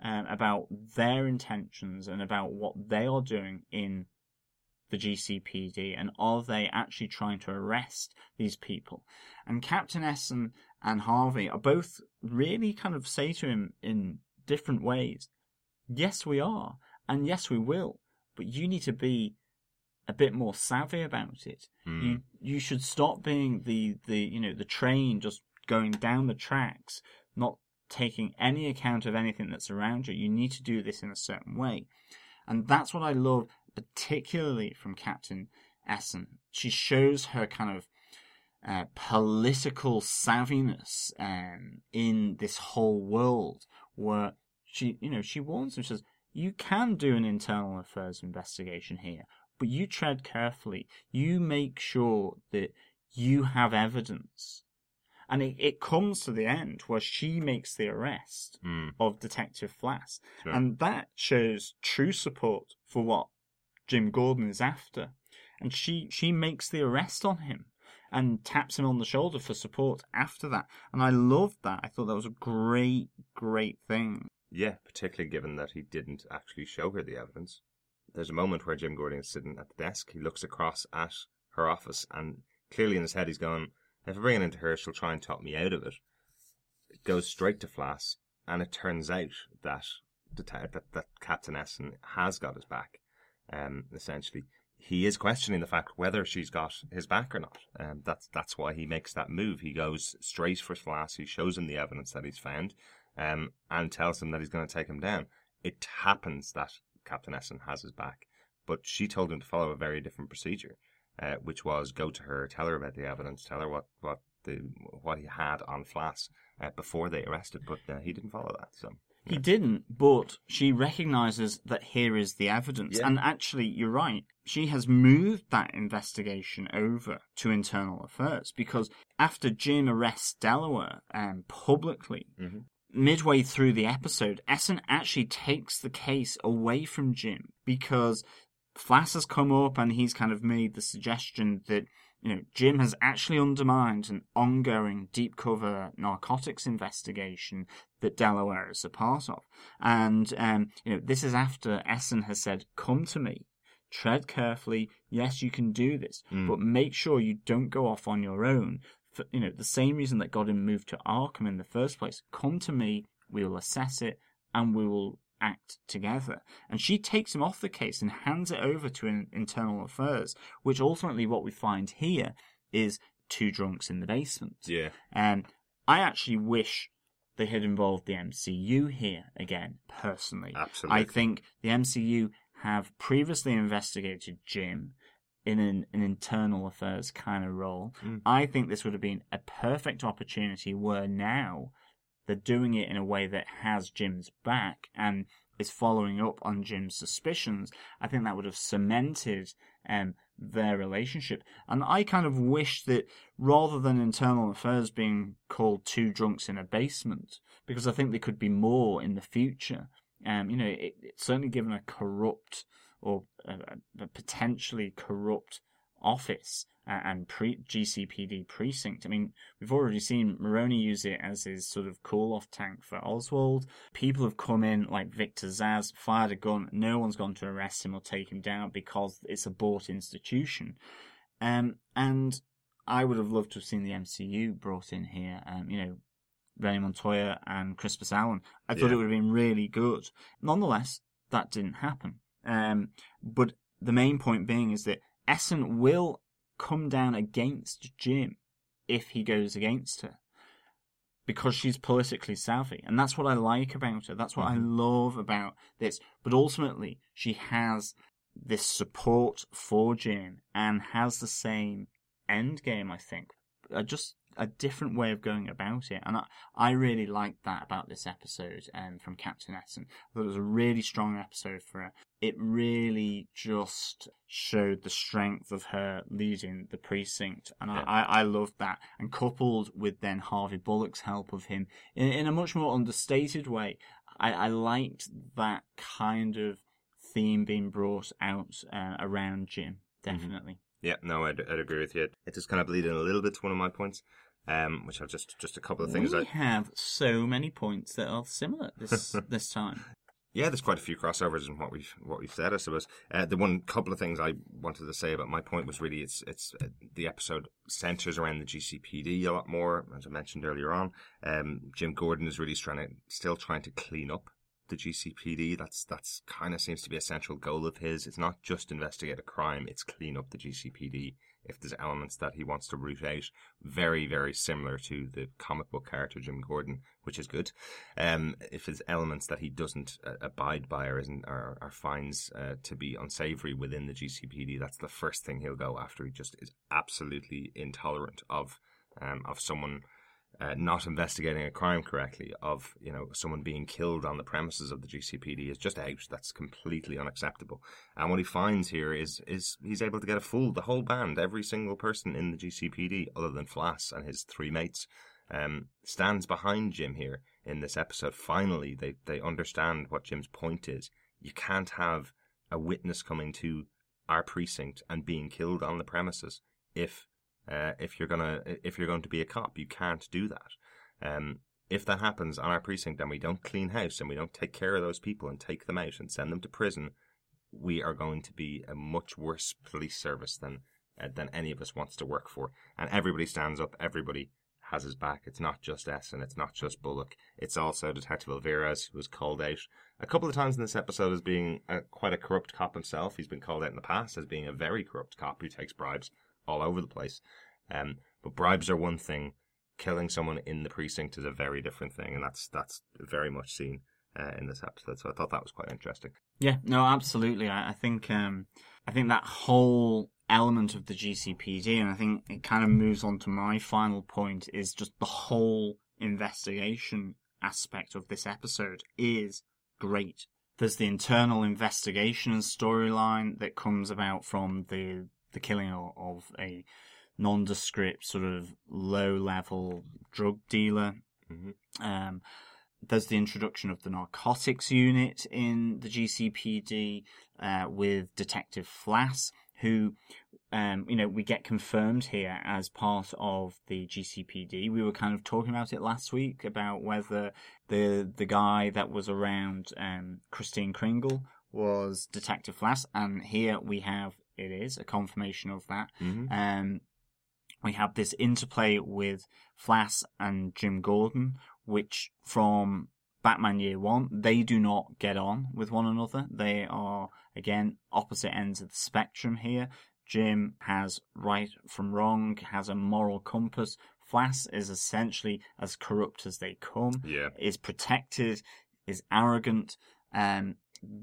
um, about their intentions and about what they are doing in the GCPD and are they actually trying to arrest these people? And Captain Essen and Harvey are both really kind of say to him in different ways, yes, we are, and yes, we will, but you need to be a bit more savvy about it. Mm. You you should stop being the, the you know the train just going down the tracks, not taking any account of anything that's around you. You need to do this in a certain way, and that's what I love particularly from Captain Essen. She shows her kind of uh, political savviness um, in this whole world, where she you know she warns him. She says, "You can do an internal affairs investigation here." But you tread carefully. You make sure that you have evidence. And it, it comes to the end where she makes the arrest Mm. of Detective Flass. Sure. And that shows true support for what Jim Gordon is after. And she, she makes the arrest on him and taps him on the shoulder for support after that. And I loved that. I thought that was a great, great thing. Yeah, particularly given that he didn't actually show her the evidence. There's a moment where Jim Gordon is sitting at the desk. He looks across at her office, and clearly in his head he's going, "If I bring it into her, she'll try and talk me out of it." It goes straight to Flass, and it turns out that that, that Captain Essen has got his back. Um, essentially, he is questioning the fact whether she's got his back or not. Um, that's that's why he makes that move. He goes straight for Flass. He shows him the evidence that he's found, um, and tells him that he's going to take him down. It happens that Captain Essen has his back, but she told him to follow a very different procedure, uh, which was go to her, tell her about the evidence, tell her what what the what he had on Flass uh, before they arrested, but uh, he didn't follow that. So He didn't, but she recognizes that here is the evidence. Yeah. And actually, you're right. She has moved that investigation over to internal affairs because after Jim arrests Delaware um, publicly, Mhm. Midway through the episode, Essen actually takes the case away from Jim because Flass has come up and he's kind of made the suggestion that you know Jim has actually undermined an ongoing deep cover narcotics investigation that Delaware is a part of, and um, you know this is after Essen has said, "Come to me." Tread carefully. Yes, you can do this, Mm. but make sure you don't go off on your own. For, you know, the same reason that got him moved to Arkham in the first place. Come to me, we will assess it, and we will act together. And she takes him off the case and hands it over to in, internal affairs, which ultimately what we find here is two drunks in the basement. yeah, Um, I actually wish they had involved the MCU here again, personally. Absolutely. I think the MCU have previously investigated Jim in an, an internal affairs kind of role. Mm. I think this would have been a perfect opportunity where now they're doing it in a way that has Jim's back and is following up on Jim's suspicions. I think that would have cemented um, their relationship. And I kind of wish that rather than internal affairs being called two drunks in a basement, because I think there could be more in the future. Um, you know, it, it's certainly given a corrupt or a, a potentially corrupt office uh, and pre- GCPD precinct. I mean, we've already seen Maroni use it as his sort of cool off tank for Oswald. People have come in like Victor Zsasz, fired a gun. No one's gone to arrest him or take him down because it's a bought institution. Um, and I would have loved to have seen the MCU brought in here. Um, you know, Renee Montoya and Crispus Allen. I thought Yeah. it would have been really good. Nonetheless, that didn't happen. Um, but the main point being is that Essen will come down against Jim if he goes against her because she's politically savvy. And that's what I like about her. That's what I love about this. But ultimately, she has this support for Jim and has the same end game, I think. I just a different way of going about it. And I, I really liked that about this episode um, from Captain Essen. I thought it was a really strong episode for her. It really just showed the strength of her leading the precinct. And Yeah. I, I, I loved that. And coupled with then Harvey Bullock's help of him in, in a much more understated way, I, I liked that kind of theme being brought out uh, around Jim. Definitely. Yeah, no, I'd, I'd agree with you. It just kind of bleed in a little bit to one of my points, um, which are just just a couple of things. we I, have so many points that are similar this this time. yeah, there's quite a few crossovers in what we've what we've said. I suppose uh, the one couple of things I wanted to say about my point was really it's it's uh, the episode centers around the GCPD a lot more, as I mentioned earlier on. Um, Jim Gordon is really trying to still trying to clean up the GCPD. That's that's kind of seems to be a central goal of his. It's not just investigate a crime; it's clean up the GCPD. If there's elements that he wants to root out, very very similar to the comic book character Jim Gordon, which is good. Um, if there's elements that he doesn't uh, abide by or isn't or, or finds uh, to be unsavory within the GCPD, that's the first thing he'll go after. He just is absolutely intolerant of um, of someone uh, not investigating a crime correctly, of you know someone being killed on the premises of the GCPD is just out. That's completely unacceptable. And what he finds here is is he's able to get a full the whole band, every single person in the GCPD, other than Flass and his three mates, um, stands behind Jim here in this episode. Finally, they they understand what Jim's point is. You can't have a witness coming to our precinct and being killed on the premises if uh, if you're gonna if you're going to be a cop, you can't do that. Um, if that happens on our precinct and we don't clean house and we don't take care of those people and take them out and send them to prison, we are going to be a much worse police service than uh, than any of us wants to work for. And everybody stands up. Everybody has his back. It's not just Essen It's not just Bullock. It's also Detective Alvarez, who was called out a couple of times in this episode as being a, quite a corrupt cop himself. He's been called out in the past as being a very corrupt cop who takes bribes all over the place. Um, but bribes are one thing. Killing someone in the precinct is a very different thing, and that's that's very much seen uh, in this episode. So I thought that was quite interesting. Yeah, no, absolutely. I, I think um, I think that whole element of the GCPD, and I think it kind of moves on to my final point, is just the whole investigation aspect of this episode is great. There's the internal investigation and storyline that comes about from the the killing of, of a nondescript sort of low level drug dealer. Mhm. Um, there's the introduction of the narcotics unit in the GCPD uh, with Detective Flass, who, um, you know, we get confirmed here as part of the GCPD. We were kind of talking about it last week about whether the the guy that was around um, Christine Kringle was Detective Flass, and here we have it is a confirmation of that. Mm-hmm. Um, we have this interplay with Flass and Jim Gordon, which from Batman Year One, they do not get on with one another. They are, again, opposite ends of the spectrum here. Jim has right from wrong, has a moral compass. Flass is essentially as corrupt as they come. Yeah. Is protected, is arrogant. Um,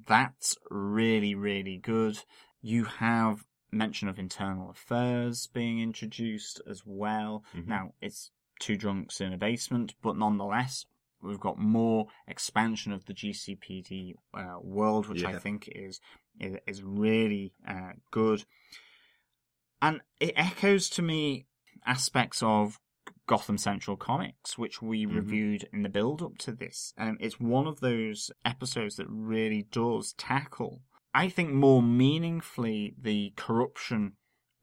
that's really, really good. You have mention of internal affairs being introduced as well. Mhm. Now, it's two drunks in a basement, but nonetheless, we've got more expansion of the GCPD uh, world, which I think is is, is really uh, good. And it echoes to me aspects of Gotham Central Comics, which we Mhm. reviewed in the build up to this. Um, it's one of those episodes that really does tackle, I think, more meaningfully the corruption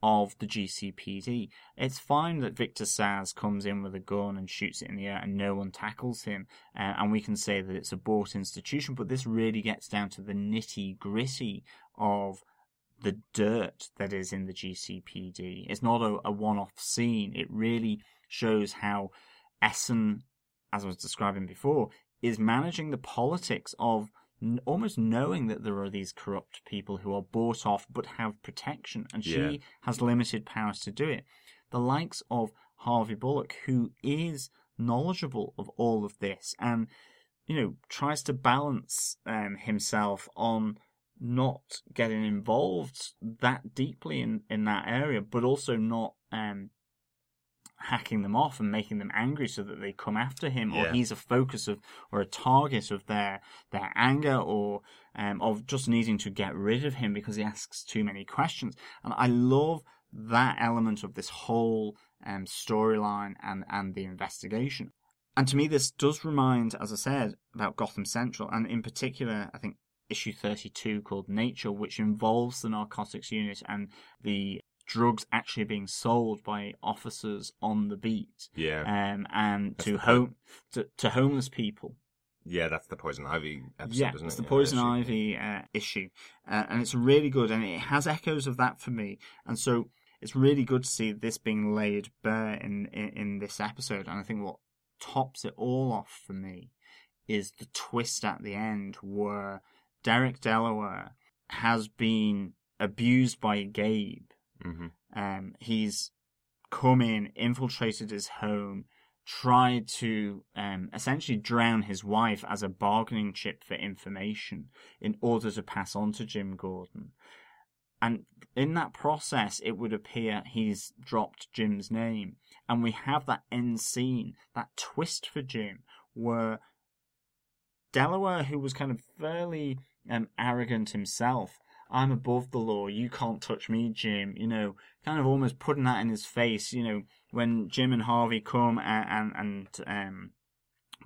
of the GCPD. It's fine that Victor Zsasz comes in with a gun and shoots it in the air and no one tackles him, uh, and we can say that it's a bought institution, but this really gets down to the nitty gritty of the dirt that is in the GCPD. It's not a, a one off scene. It really shows how Essen, as I was describing before, is managing the politics of almost knowing that there are these corrupt people who are bought off but have protection, and she Yeah. has limited powers to do it. The likes of Harvey Bullock, who is knowledgeable of all of this and you know tries to balance um, himself on not getting involved that deeply in, in that area, but also not um, hacking them off and making them angry so that they come after him, or he's a focus of or a target of their their anger, or um, of just needing to get rid of him because he asks too many questions. And I love that element of this whole um, storyline and and the investigation. And to me, this does remind, as I said, about Gotham Central, and in particular, I think issue 32 called Nature, which involves the narcotics unit and the drugs actually being sold by officers on the beat, Yeah. um, and That's to home to, to homeless people. yeah, that's the Poison Ivy episode, yeah, isn't it? it's the Yeah, Poison issue. Ivy uh, issue, uh, and it's really good, and it has echoes of that for me, and so it's really good to see this being laid bare in, in in this episode, and I think what tops it all off for me is the twist at the end where Derek Delaware has been abused by Gabe. Mhm. Um, he's come in, infiltrated his home, tried to um, essentially drown his wife as a bargaining chip for information in order to pass on to Jim Gordon. And in that process, it would appear he's dropped Jim's name. And we have that end scene, that twist for Jim, where Delaware, who was kind of fairly um, arrogant himself, I'm above the law, you can't touch me, Jim, you know, kind of almost putting that in his face, you know, when Jim and Harvey come and, and, and um,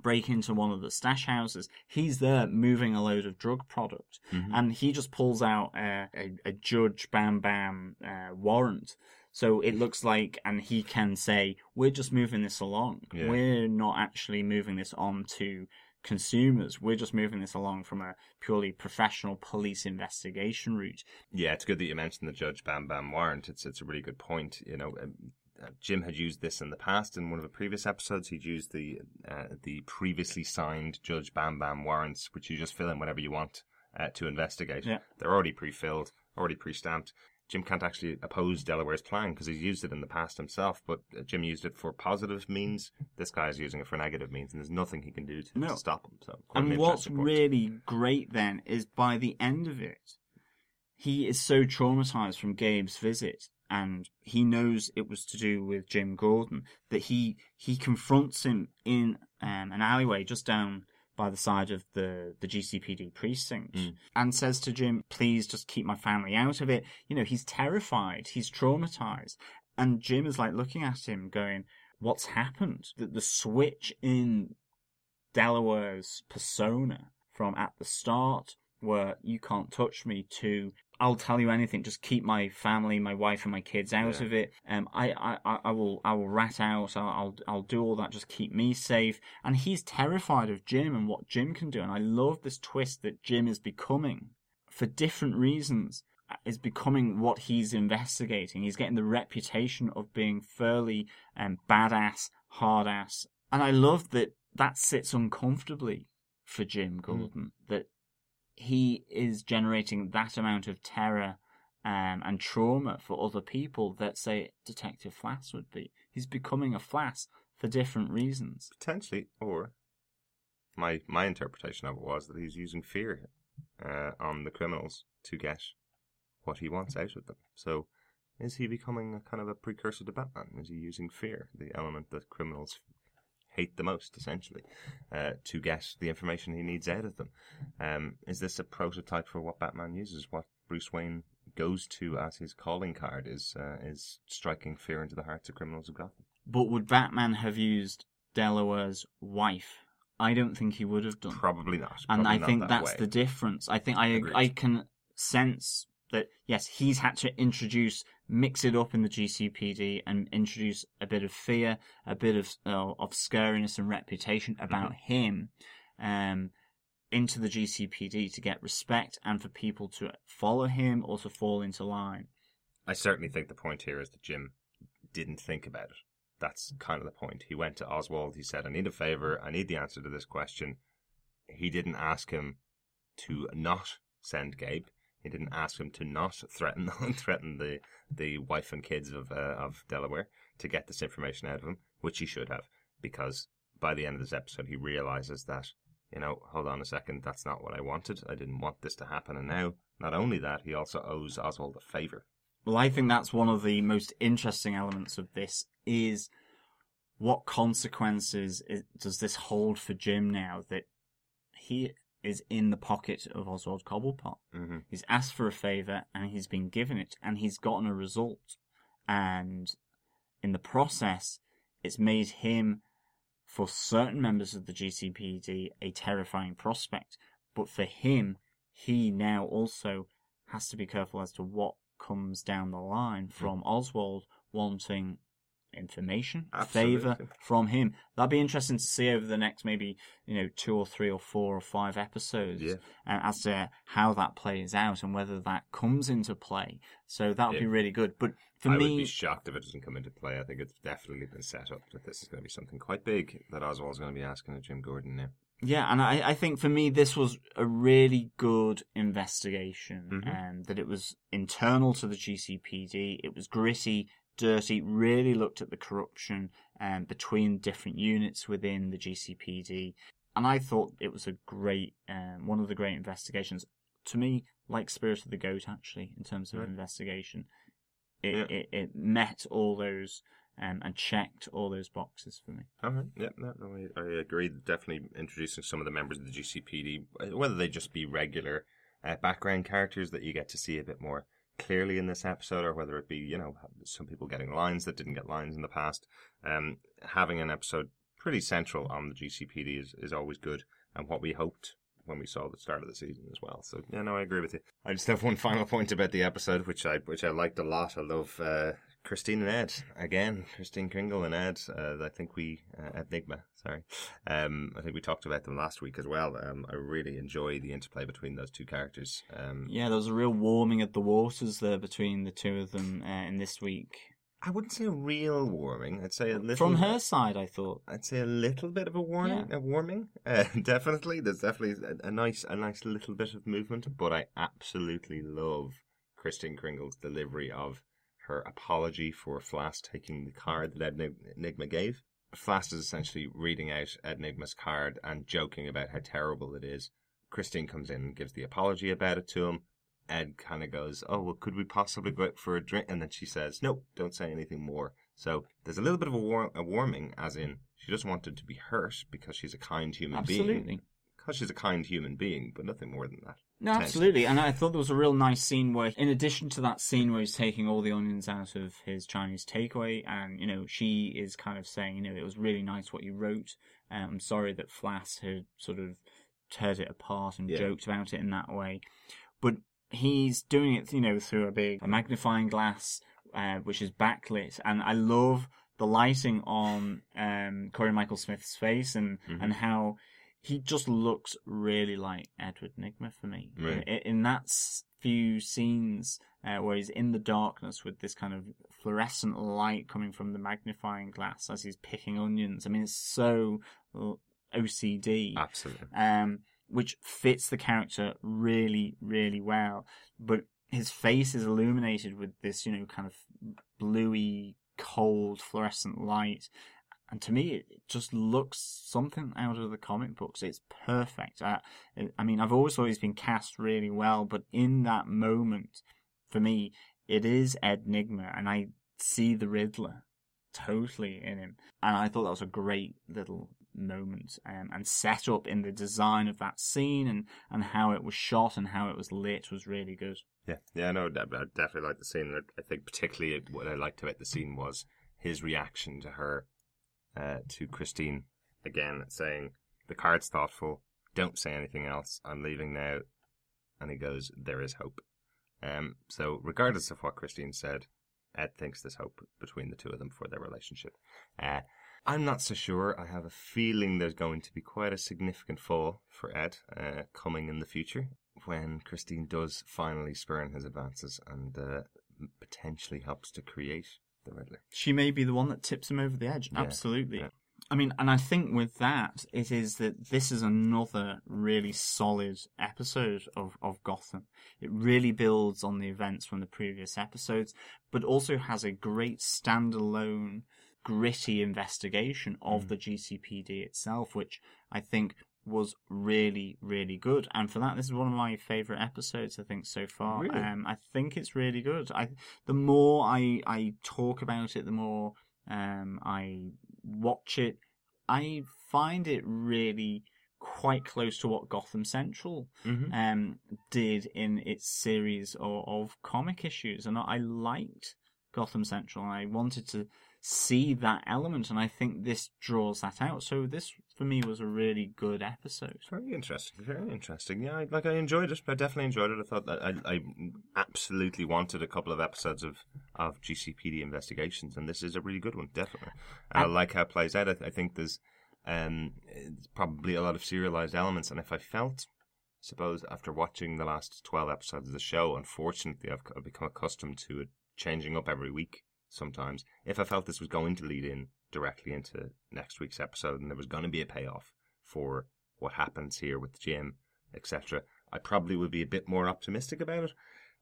break into one of the stash houses, he's there moving a load of drug product, Mhm. and he just pulls out uh, a, a Judge Bam Bam uh, warrant. So it looks like, and he can say, we're just moving this along. Yeah. We're not actually moving this on to consumers. We're just moving this along from a purely professional police investigation route. Yeah, it's good that you mentioned the Judge Bam Bam warrant. It's it's a really good point. You know, um, uh, Jim had used this in the past in one of the previous episodes. He'd used the uh, the previously signed Judge Bam Bam warrants, which you just fill in whatever you want uh, to investigate. Yeah. They're already pre-filled, already pre-stamped. Jim can't actually oppose Delaware's plan because he's used it in the past himself. But uh, Jim used it for positive means. This guy's using it for negative means, and there's nothing he can do to, No. to stop him. So, And what's really great then is by the end of it, he is so traumatized from Gabe's visit and he knows it was to do with Jim Gordon that he he confronts him in um, an alleyway just down by the side of the the GCPD precinct Mm. and says to Jim, "Please just keep my family out of it." You know, he's terrified, he's traumatized, and Jim is like looking at him, going, "What's happened?" The, the switch in Delaware's persona from at the start, where you can't touch me, to I'll tell you anything. Just keep my family, my wife, and my kids out Yeah. of it. Um, I, I, I- will, I will rat out. I'll, I'll, I'll do all that. Just keep me safe. And he's terrified of Jim and what Jim can do. And I love this twist that Jim is becoming, for different reasons, uh, is becoming what he's investigating. He's getting the reputation of being fairly um, badass, hard ass. And I love that that sits uncomfortably for Jim Gordon. That he is generating that amount of terror um, and trauma for other people that say Detective Flass would be. he's becoming a flass for different reasons. Potentially, or my my interpretation of it was that he's using fear uh, on the criminals to get what he wants out of them. So, is he becoming a kind of a precursor to Batman? Is he using fear, the element that criminals hate the most, essentially, uh, to get the information he needs out of them? Um, is this a prototype for what Batman uses? What Bruce Wayne goes to as his calling card is uh, is striking fear into the hearts of criminals of Gotham. But would Batman have used Delaware's wife? I don't think he would have done. Probably not. and I not think that that's way. the difference. I think I Agreed. I can sense that yes, he's had to introduce, mix it up in the GCPD, and introduce a bit of fear, a bit of uh, of scariness and reputation Mm-hmm. about him, um, into the GCPD to get respect and for people to follow him or to fall into line. I certainly think the point here is that Jim didn't think about it. That's kind of the point. He went to Oswald. He said, "I need a favor. I need the answer to this question." He didn't ask him to not send Gabe. He didn't ask him to not threaten threaten the the wife and kids of uh, of Delaware to get this information out of him, which he should have, because by the end of this episode, he realizes that you know, hold on a second, that's not what I wanted. I didn't want this to happen, and now not only that, he also owes Oswald a favor. Well, I think that's one of the most interesting elements of this is what consequences does this hold for Jim now that he is in the pocket of Oswald Cobblepot. Mm-hmm. He's asked for a favour and he's been given it and he's gotten a result. And in the process, it's made him, for certain members of the GCPD, a terrifying prospect. But for him, he now also has to be careful as to what comes down the line from Oswald wanting information, favour from him. That'd be interesting to see over the next maybe, you know, two or three or four or five episodes Yeah. uh, as to how that plays out and whether that comes into play. So that would be really good. But for I me, would be shocked if it doesn't come into play. I think it's definitely been set up that this is going to be something quite big that Oswald's going to be asking of Jim Gordon now. Yeah, and I, I think for me this was a really good investigation. Mhm. Um, that it was internal to the GCPD. It was gritty, dirty. Really looked at the corruption um, between different units within the GCPD, and I thought it was a great um, one of the great investigations. To me, like Spirit of the Goat, actually, in terms of Right. investigation, it, Yeah. it it met all those um, and checked all those boxes for me. All right. Yeah, no, no, I, I agree. Definitely introducing some of the members of the GCPD, whether they just be regular uh, background characters that you get to see a bit more clearly in this episode, or whether it be, you know, some people getting lines that didn't get lines in the past. Um, having an episode pretty central on the GCPD is, is always good, and what we hoped when we saw the start of the season as well. So yeah, no, I agree with you. I just have one final point about the episode, which I which I liked a lot. I love uh, Christine and Ed again. Christine Kringle and Ed. Uh, I think we uh, Enigma. Sorry, um, I think we talked about them last week as well. Um, I really enjoy the interplay between those two characters. Um, Yeah, there was a real warming of the waters there between the two of them uh, in this week. I wouldn't say a real warming. I'd say a little From her side, I thought. I'd say a little bit of a warning, Yeah. a warming. Uh, definitely, there's definitely a, a nice, a nice little bit of movement. But I absolutely love Christine Kringle's delivery of her apology for Flass taking the card that Ed Enigma gave. Flass is essentially reading out Ed Enigma's card and joking about how terrible it is. Christine comes in and gives the apology about it to him. Ed kind of goes, "Oh, well, could we possibly go out for a drink?" And then she says, "No, don't say anything more." So there's a little bit of a, war- a warming, as in she doesn't want him to be hurt because she's a kind human being. Absolutely. Because she's a kind human being, but nothing more than that. No, absolutely. And I thought there was a real nice scene where, in addition to that scene where he's taking all the onions out of his Chinese takeaway, and, you know, she is kind of saying, you know, it was really nice what you wrote. Um, I'm sorry that Flass had sort of teared it apart and Yeah. joked about it in that way. But he's doing it, you know, through a big a magnifying glass, uh, which is backlit. And I love the lighting on um, Corey Michael Smith's face and, Mhm. and how he just looks really like Edward Nygma for me. Right. In, in that few scenes uh, where he's in the darkness with this kind of fluorescent light coming from the magnifying glass as he's picking onions. I mean, it's so OCD Absolutely. um, which fits the character really, really well. But his face is illuminated with this, you know, kind of bluey cold fluorescent light. And to me, it just looks something out of the comic books. It's perfect. Uh, I mean, I've always he's been cast really well, but in that moment, for me, it is Ed Nygma, and I see the Riddler totally in him. And I thought that was a great little moment um, and set up in the design of that scene and, and how it was shot and how it was lit was really good. Yeah, yeah, no, I definitely like the scene. I think particularly what I liked about the scene was his reaction to her, uh, to Christine, again saying, "The card's thoughtful. Don't say anything else. I'm leaving now." And he goes, "There is hope." Um, so regardless of what Christine said, Ed thinks there's hope between the two of them for their relationship. Uh, I'm not so sure. I have a feeling there's going to be quite a significant fall for Ed uh, coming in the future when Christine does finally spurn his advances and uh, potentially helps to create the Riddler. She may be the one that tips him over the edge. Yeah, Absolutely. yeah. I mean, and I think with that, it is that this is another really solid episode of, of Gotham. It really builds on the events from the previous episodes, but also has a great standalone, gritty investigation of mm. the GCPD itself, which I think was really, really good. And for that, this is one of my favorite episodes, I think, so far. Really? Um, I think it's really good. I, the more I, I talk about it, the more, um, I watch it, I find it really quite close to what Gotham Central Mm-hmm. um, did in its series of, of comic issues, and I liked Gotham Central. and I wanted to see that element, and I think this draws that out. So this, for me, was a really good episode. Very interesting. Very interesting. Yeah, I, like I enjoyed it. I definitely enjoyed it. I thought that I, I absolutely wanted a couple of episodes of, of GCPD investigations, and this is a really good one, definitely. And I like how it plays out. I, I think there's um, probably a lot of serialized elements, and if I felt, I suppose, after watching the last twelve episodes of the show, unfortunately, I've, I've become accustomed to it changing up every week. Sometimes, if I felt this was going to lead in directly into next week's episode, and there was going to be a payoff for what happens here with Jim, etc., I probably would be a bit more optimistic about it.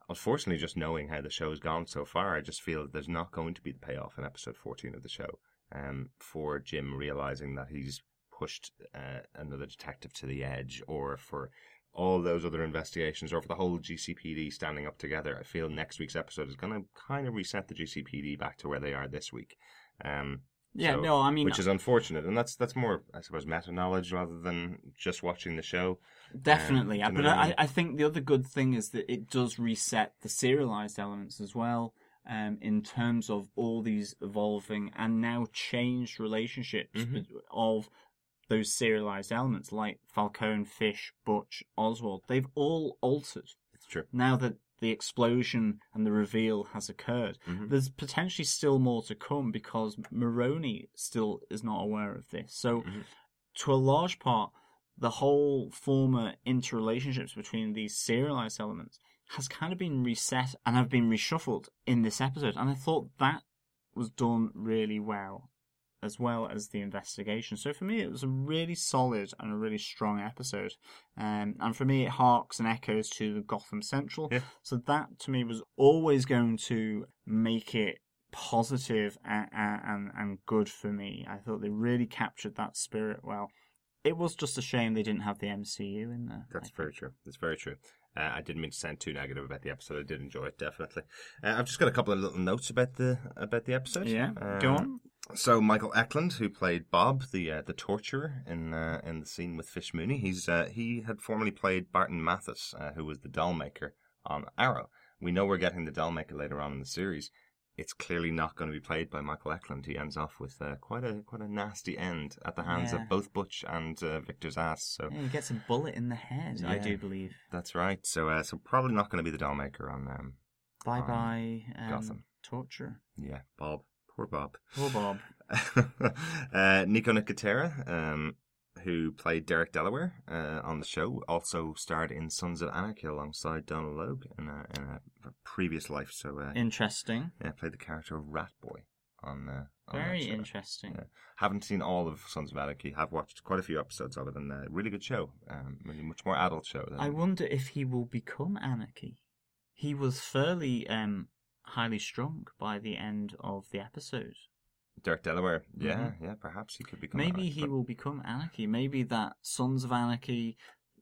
Unfortunately, just knowing how the show has gone so far, I just feel there's not going to be the payoff in episode 14 of the show um, for Jim realizing that he's pushed uh, another detective to the edge, or for all those other investigations, or for the whole GCPD standing up together. I feel next week's episode is going to kind of reset the GCPD back to where they are this week. Um, Yeah, so- no, I mean, which is unfortunate, and that's that's more, I suppose, meta knowledge rather than just watching the show. Definitely, Um, but do you know what I I, think the other good thing is that it does reset the serialized elements as well, um, in terms of all these evolving and now changed relationships Mhm. of those serialized elements, like Falcone, Fish, Butch, Oswald. They've all altered It's true. now that the explosion and the reveal has occurred. Mhm. There's potentially still more to come because Maroni still is not aware of this. So, Mhm. to a large part, the whole former interrelationships between these serialized elements has kind of been reset and have been reshuffled in this episode. And I thought that was done really well, as well as the investigation. So for me, it was a really solid and a really strong episode. Um, and for me, it harks and echoes to the Gotham Central. Yeah. So that to me was always going to make it positive and, and, and good for me. I thought they really captured that spirit well. It was just a shame they didn't have the MCU in there. That's very true. That's very true. Uh, I didn't mean to sound too negative about the episode. I did enjoy it definitely. Uh, I've just got a couple of little notes about the about the episode. Yeah, Uh, go on. So Michael Eklund, who played Bob, the uh, the torturer in uh, in the scene with Fish Mooney, he's uh, he had formerly played Barton Mathis, uh, who was the doll maker on Arrow. We know we're getting the doll maker later on in the series. It's clearly not going to be played by Michael Eklund. He ends off with uh, quite a quite a nasty end at the hands Yeah. of both Butch and uh, Victor Zsasz. So Yeah, he gets a bullet in the head, I do believe. that's right. So uh, so probably not going to be the doll maker on um Bye Um, bye, um, Gotham. torture. yeah Bob poor Bob. Poor Bob. uh, Niko Nicotera, um, who played Derek Delaware uh, on the show, also starred in Sons of Anarchy alongside Donald Logue in a, in a previous life. So, uh, Interesting. yeah, played the character of Rat Boy on. Uh, on Very interesting. Yeah. Haven't seen all of Sons of Anarchy. Have watched quite a few episodes of it, and uh, really good show. Um, really much more adult show. Than, I wonder if he will become Anarchy. He was fairly um, highly strung by the end of the episode. Dirk Delaware. Yeah, yeah. Perhaps he could become. Mm-hmm. Maybe Anarchy, he but- will become Anarchy. Maybe that Sons of Anarchy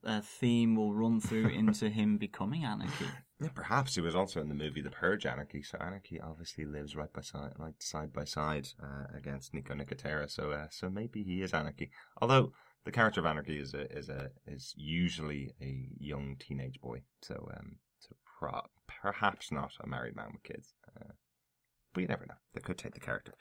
uh, theme will run through into him becoming Anarchy. Yeah, perhaps he was also in the movie The Purge Anarchy. So Anarchy obviously lives right by side, right side by side uh, against Niko Nicotera. So, uh, so maybe he is Anarchy. Although the character of Anarchy is a is a is usually a young teenage boy. So, um, so pro- perhaps not a married man with kids. Uh, but you never know. They could take the character.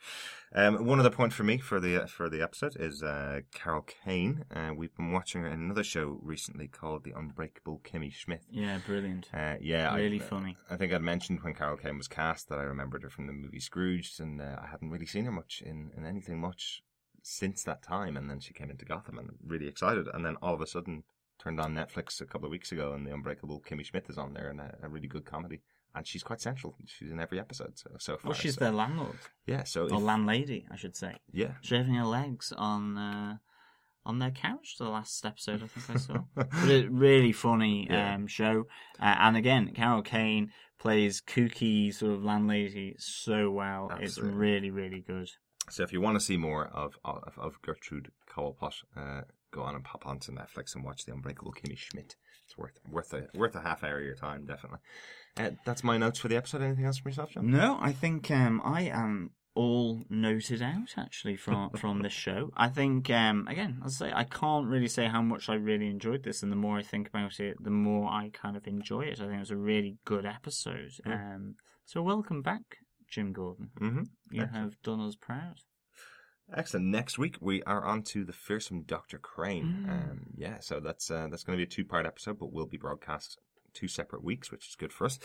Um, one other point for me for the for the episode is uh, Carol Kane. Uh, we've been watching another show recently called The Unbreakable Kimmy Schmidt. Yeah, brilliant. Uh, yeah, Really I, funny. I think I'd mentioned when Carol Kane was cast that I remembered her from the movie Scrooged, and uh, I hadn't really seen her much in, in anything much since that time. And then she came into Gotham, and really excited. And then all of a sudden, turned on Netflix a couple of weeks ago, and The Unbreakable Kimmy Schmidt is on there, and a, a really good comedy. And she's quite central. She's in every episode so, so far. Well, she's so- their landlord. yeah. So Or if- landlady, I should say. yeah, Shaving her legs on uh, on their couch the last episode I think I saw. but a really funny Yeah. um, show. Uh, and again, Carol Kane plays kooky sort of landlady so well. It's really, really good. So if you want to see more of of, of Gertrude Cobblepot, uh, go on and pop onto Netflix and watch The Unbreakable Kimmy Schmidt. It's worth worth a worth a half hour of your time, definitely. Uh, that's my notes for the episode. Anything else from yourself, John? No, I think um, I am all noted out actually from from this show. I think um, again, as I say, I can't really say how much I really enjoyed this, and the more I think about it, the more I kind of enjoy it. I think it was a really good episode. Um, so welcome back, Jim Gordon. Mm-hmm. You Excellent. have done us proud. Excellent. Next week we are on to the fearsome Doctor Crane. Mm. Um, yeah, so that's uh, that's going to be a two part episode, but we'll be broadcast two separate weeks, which is good for us.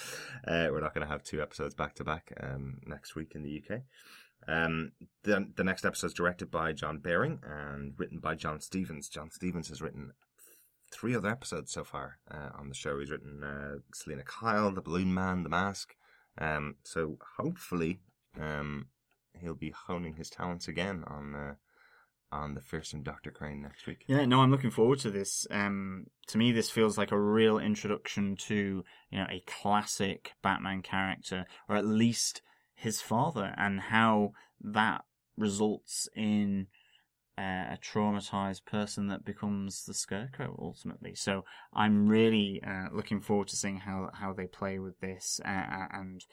Uh, we're not going to have two episodes back to back um, next week in the UK. Um, the the next episode is directed by John Behring and written by John Stephens. John Stephens has written three other episodes so far uh, on the show. He's written uh, Selina Kyle, The Balloon Man, The Mask. Um, so hopefully, um, he'll be honing his talents again on uh, on the fearsome Doctor Crane next week. Yeah, no, I'm looking forward to this. Um, to me, this feels like a real introduction to you know a classic Batman character, or at least his father, and how that results in uh, a traumatized person that becomes the Scarecrow ultimately. So I'm really uh, looking forward to seeing how how they play with this uh, and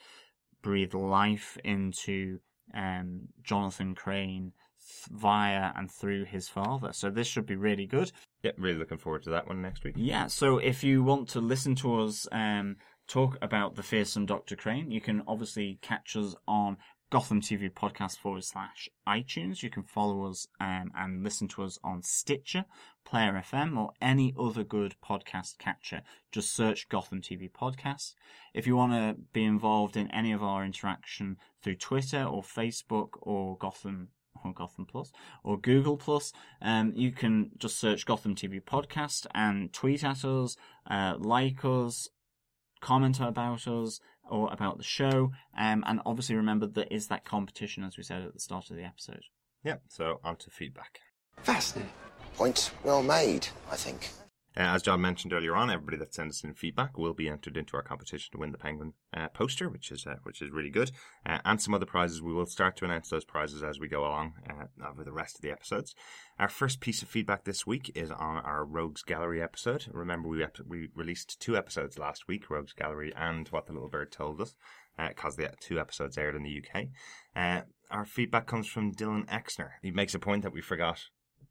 breathe life into um, Jonathan Crane th- via and through his father. So this should be really good. Yep, really looking forward to that one next week. Yeah, so if you want to listen to us um, talk about the fearsome Dr. Crane, you can obviously catch us on Gotham TV podcast forward slash iTunes. You can follow us um, and listen to us on Stitcher, Player FM, or any other good podcast catcher. Just search Gotham TV podcast. If you want to be involved in any of our interaction through Twitter or Facebook or Gotham or Gotham Plus or Google Plus, um, you can just search Gotham TV podcast and tweet at us, uh, like us, comment about us or about the show, um, and obviously remember there is that competition as we said at the start of the episode. Yeah, so on to feedback. Fascinating. Point well made, I think. Uh, as John mentioned earlier on, everybody that sends us in feedback will be entered into our competition to win the Penguin uh, poster, which is uh, which is really good, uh, and some other prizes. We will start to announce those prizes as we go along uh, over the rest of the episodes. Our first piece of feedback this week is on our Rogues Gallery episode. Remember, we ep- we released two episodes last week, Rogues Gallery and What the Little Bird Told Us, because the two episodes aired in the UK. Our feedback comes from Dylan Exner. He makes a point that we forgot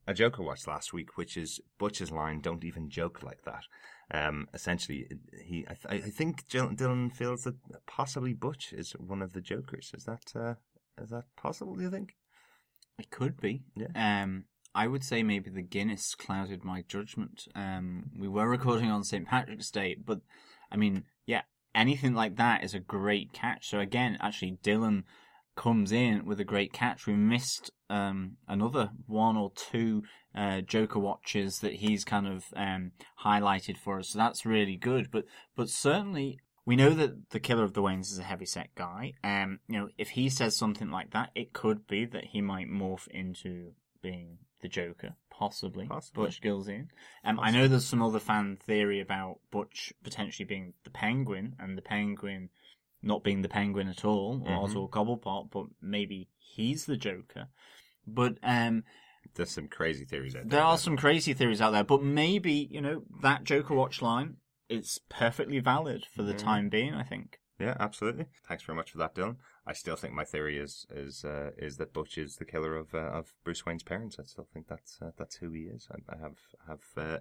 a joke I watched last week, which is Butch's line, "Don't even joke like that." Um, essentially, he I, th- I think Jill- Dylan feels that possibly Butch is one of the jokers. Is that uh, is that possible? Do you think? It could be. Yeah. Um, I would say maybe the Guinness clouded my judgment. Um, we were recording on St. Patrick's Day, but I mean, yeah, anything like that is a great catch. So again, actually, Dylan comes in with a great catch. We missed um, another one or two uh, Joker watches that he's kind of um, highlighted for us. So that's really good. But but certainly we know that the killer of the Waynes is a heavyset guy. Um, you know, if he says something like that, it could be that he might morph into being the Joker, possibly. Possibly. Butch Gilzean. Um, I know there's some other fan theory about Butch potentially being the Penguin, and the Penguin not being the Penguin at all, or Mhm. Oswald Cobblepot, but maybe he's the Joker. But um, There's some crazy theories out there. there are some crazy theories out there, but maybe you know that Joker watch line is perfectly valid for the Mhm. time being. I think. Yeah, absolutely. Thanks very much for that, Dylan. I still think my theory is is uh, is that Butch is the killer of uh, of Bruce Wayne's parents. I still think that's uh, that's who he is. I, I have have uh,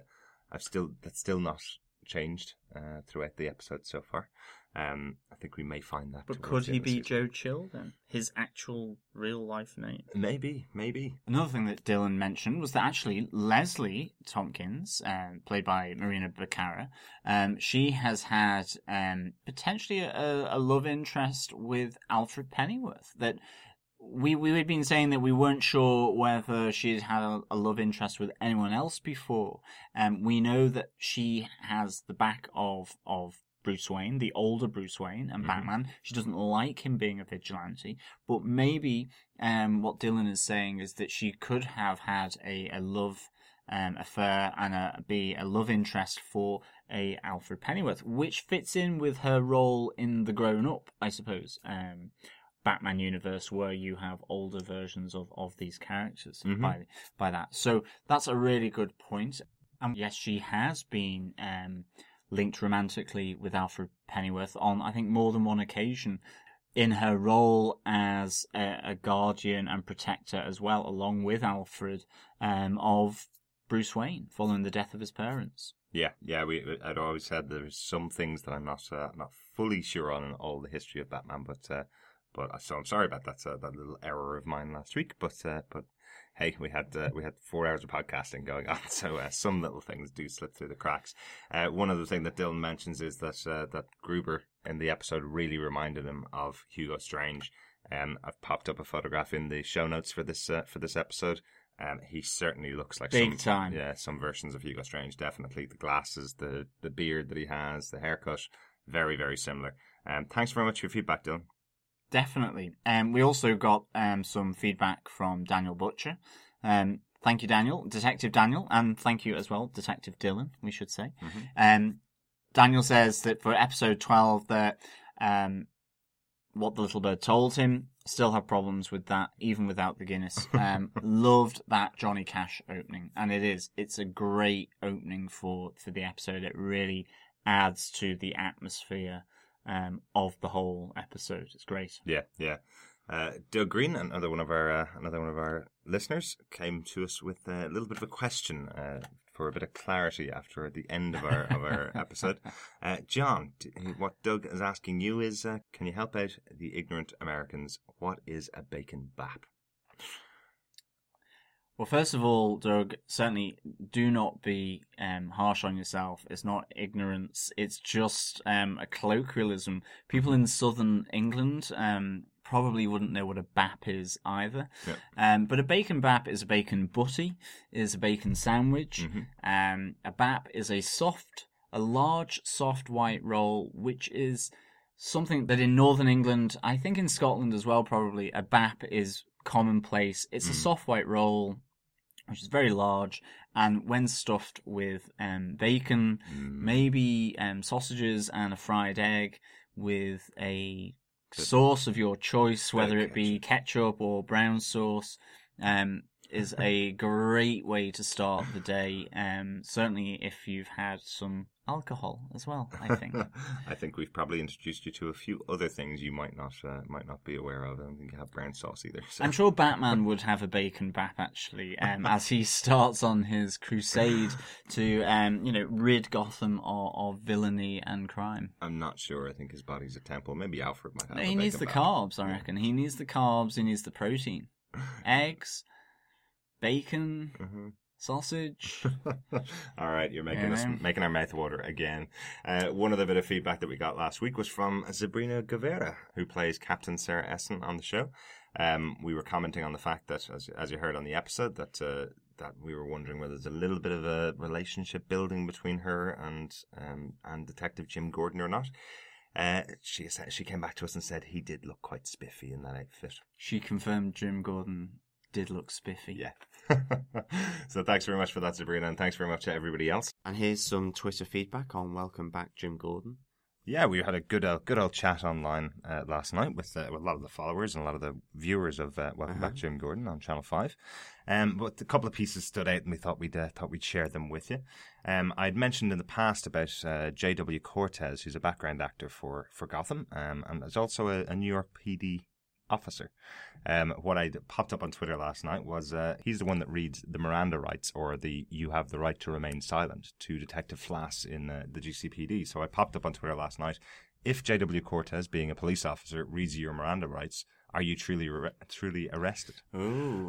I've still that's still not changed uh, throughout the episode so far. Um, I think we may find that. But could he end of the be season. Joe Chill then? His actual real life name? Maybe, maybe. Another thing that Dylan mentioned was that actually Leslie Thompkins, um, played by Morena Baccarin, um, she has had um, potentially a, a love interest with Alfred Pennyworth. That we we had been saying that we weren't sure whether she'd had a, a love interest with anyone else before. Um, we know that she has the back of of Bruce Wayne, the older Bruce Wayne, and Mhm. Batman. She doesn't like him being a vigilante, but maybe um, what Dylan is saying is that she could have had a, a love um, affair and a, be a love interest for a Alfred Pennyworth, which fits in with her role in the Grown Up, I suppose. Um, Batman universe where you have older versions of, of these characters Mhm. by by that. So that's a really good point. And yes, she has been um, linked romantically with Alfred Pennyworth on I think more than one occasion in her role as a, a guardian and protector as well, along with Alfred um, of Bruce Wayne following the death of his parents. Yeah, yeah. We I'd always said there's some things that I'm not uh, not fully sure on in all the history of Batman, but uh, but so I'm sorry about that uh, that little error of mine last week. But uh, but hey, we had uh, we had four hours of podcasting going on, so uh, some little things do slip through the cracks. Uh, one other thing that Dylan mentions is that uh, that Gruber in the episode really reminded him of Hugo Strange. Um, I've popped up a photograph in the show notes for this uh, for this episode. Um, he certainly looks like Big some, time. Yeah, some versions of Hugo Strange. Definitely the glasses, the the beard that he has, the haircut, very very similar. Um, thanks very much for your feedback, Dylan. Definitely. Um, we also got um, some feedback from Daniel Butcher. Um, thank you, Daniel, Detective Daniel, and thank you as well, Detective Dylan, we should say. Um, Daniel says that for episode 12, that um, what the little bird told him, still have problems with that, even without the Guinness. Um, loved that Johnny Cash opening, and it is. It's a great opening for, for the episode. It really adds to the atmosphere um, of the whole episode. It's great. Yeah, yeah. Uh, Doug Green, another one of our uh, another one of our listeners, came to us with a little bit of a question uh, for a bit of clarity after the end of our of our episode. Uh, John, d- what Doug is asking you is, uh, can you help out the ignorant Americans? What is a bacon bap? Well, first of all, Doug, certainly do not be um, harsh on yourself. It's not ignorance. It's just um, a colloquialism. People in southern England um, probably wouldn't know what a bap is either. Yeah. Um, but a bacon bap is a bacon butty, is a bacon sandwich. Um, a bap is a soft, a large, soft white roll, which is something that in northern England, I think in Scotland as well, probably a bap is commonplace. It's a soft white roll, which is very large, and when stuffed with um, bacon, maybe um, sausages and a fried egg with a sauce of your choice, whether it be ketchup or brown sauce, um, is a great way to start the day. Um, certainly if you've had some alcohol as well, I think. I think we've probably introduced you to a few other things you might not uh, might not be aware of. I don't think you have brown sauce either. So. I'm sure Batman would have a bacon bap actually, um, as he starts on his crusade to, um, you know, rid Gotham of, of villainy and crime. I'm not sure. I think his body's a temple. Maybe Alfred might have. he a needs the bap. carbs, I reckon. He needs the carbs. He needs the protein, eggs, bacon, Mhm. sausage. All right, you're making us making our mouth water again. Uh, one other bit of feedback that we got last week was from Zabryna Guevara, who plays Captain Sarah Essen on the show. Um, we were commenting on the fact that, as, as you heard on the episode, that uh, that we were wondering whether there's a little bit of a relationship building between her and um, and Detective Jim Gordon or not. Uh, she said- she came back to us and said he did look quite spiffy in that outfit. she confirmed Jim Gordon did look spiffy. Yeah. so thanks very much for that, Zabryna, and thanks very much to everybody else. And here's some Twitter feedback on Welcome Back, Jim Gordon. Yeah, we had a good old, good old chat online uh, last night with, uh, with a lot of the followers and a lot of the viewers of uh, Welcome Back, Jim Gordon on Channel Five. Um, but a couple of pieces stood out, and we thought we'd uh, thought we'd share them with you. Um, I'd mentioned in the past about uh, J.W. Cortez, who's a background actor for for Gotham, um, and is also a, a New York PD officer. Um, what I popped up on Twitter last night was uh, he's the one that reads the Miranda rights or the "You have the right to remain silent" to Detective Flass in uh, the GCPD. So I popped up on Twitter last night. If J.W. Cortez, being a police officer, reads your Miranda rights, are you truly truly arrested? Ooh.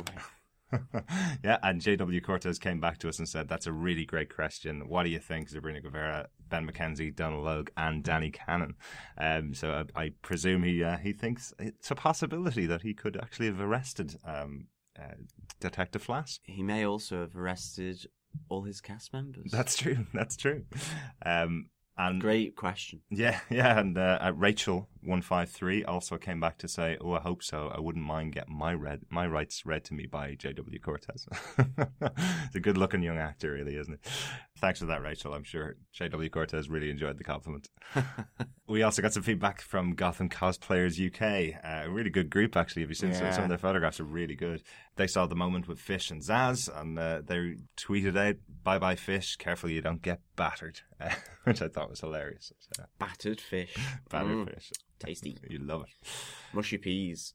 yeah, and J.W. Cortez came back to us and said, That's a really great question. What do you think, Zabryna Guevara, Ben McKenzie, Donald Logue, and Danny Cannon? Um, so I, I presume he uh, he thinks it's a possibility that he could actually have arrested um, uh, Detective Flass. He may also have arrested all his cast members. That's true. That's true. Um, and Great question. Yeah, yeah, and uh, Rachel one five three also came back to say, "Oh, I hope so. I wouldn't mind getting my read my rights read to me by J.W. Cortez." it's a good-looking young actor, really, isn't it? Thanks for that, Rachel. I'm sure J.W. Cortez really enjoyed the compliment. we also got some feedback from Gotham Cosplayers UK, uh, a really good group actually. Have you seen some, Yeah. some of their photographs? Are really good. They saw the moment with Fish and Zsasz, and uh, they tweeted out, "Bye bye, Fish. Careful you don't get battered," which I thought was hilarious. So, Battered fish. battered Mm, fish. Tasty. You love it. Mushy peas.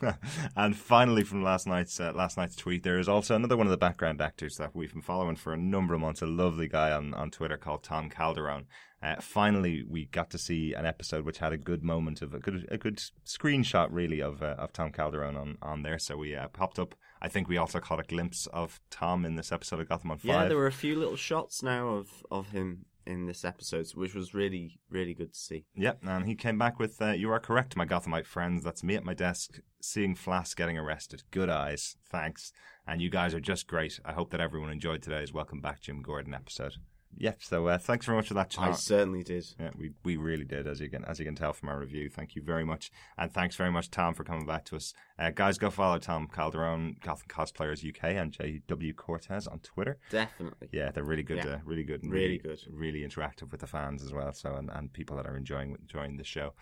and finally, from last night's uh, last night's tweet, there is also another one of the background actors that we've been following for a number of months. A lovely guy on, on Twitter called Tom Calderon. Uh, finally, we got to see an episode which had a good moment of a good a good screenshot, really, of uh, of Tom Calderon on, on there. So we uh, popped up. I think we also caught a glimpse of Tom in this episode of Gotham on Five. Yeah, there were a few little shots now of, of him in this episode, which was really, really good to see. Yep, and he came back with, uh, "You are correct, my Gothamite friends. That's me at my desk, seeing Flass getting arrested. Good eyes, thanks. And you guys are just great. I hope that everyone enjoyed today's Welcome Back, Jim Gordon episode. Yep. So uh, thanks very much for that, Chat. I certainly did. Yeah, we we really did, as you can as you can tell from our review. Thank you very much, and thanks very much, Tom, for coming back to us. Uh, guys, go follow Tom Calderon, Gotham Cosplayers UK, and JW Cortez on Twitter. Definitely. Yeah, they're really good. Yeah. Uh, really good. and Really good. Really interactive with the fans as well. So and, and people that are enjoying enjoying the show.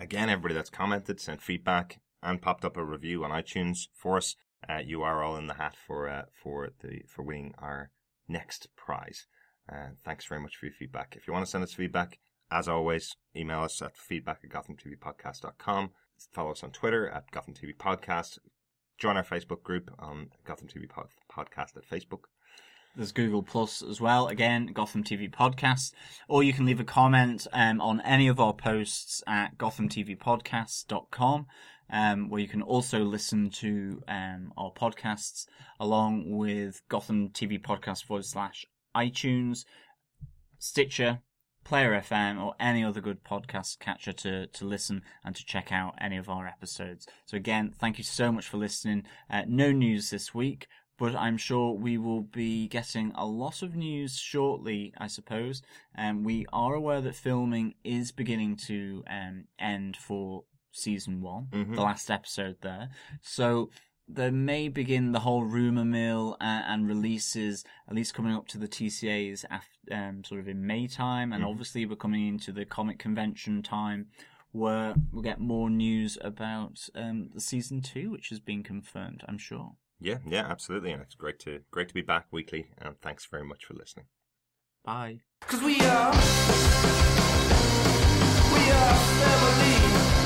Again, everybody that's commented, sent feedback, and popped up a review on iTunes for us. Uh, you are all in the hat for uh, for the for winning our next prize. Uh, thanks very much for your feedback. If you want to send us feedback, as always, email us at feedback at gothamtvpodcast.com. Follow us on Twitter at Gotham TV Podcast. Join our Facebook group on Gotham TV Pod- Podcast at Facebook. There's Google Plus as well. Again, Gotham TV Podcast. Or you can leave a comment um, on any of our posts at gothamtvpodcast.com, um, where you can also listen to um, our podcasts along with Gotham TV Podcast forward slash iTunes, Stitcher, Player FM, or any other good podcast catcher to, to listen and to check out any of our episodes. So again, thank you so much for listening. Uh, no news this week, but I'm sure we will be getting a lot of news shortly, I suppose. Um, we are aware that filming is beginning to um, end for season one, Mhm. the last episode there. So there may begin the whole rumor mill and, and releases, at least coming up to the TCAs after, um, sort of in May time, and Mhm. obviously we're coming into the comic convention time, where we'll get more news about um, the season two, which has been confirmed, I'm sure. Yeah, yeah, absolutely, and it's great to great to be back weekly. And thanks very much for listening. Bye. Cause we are, we are seven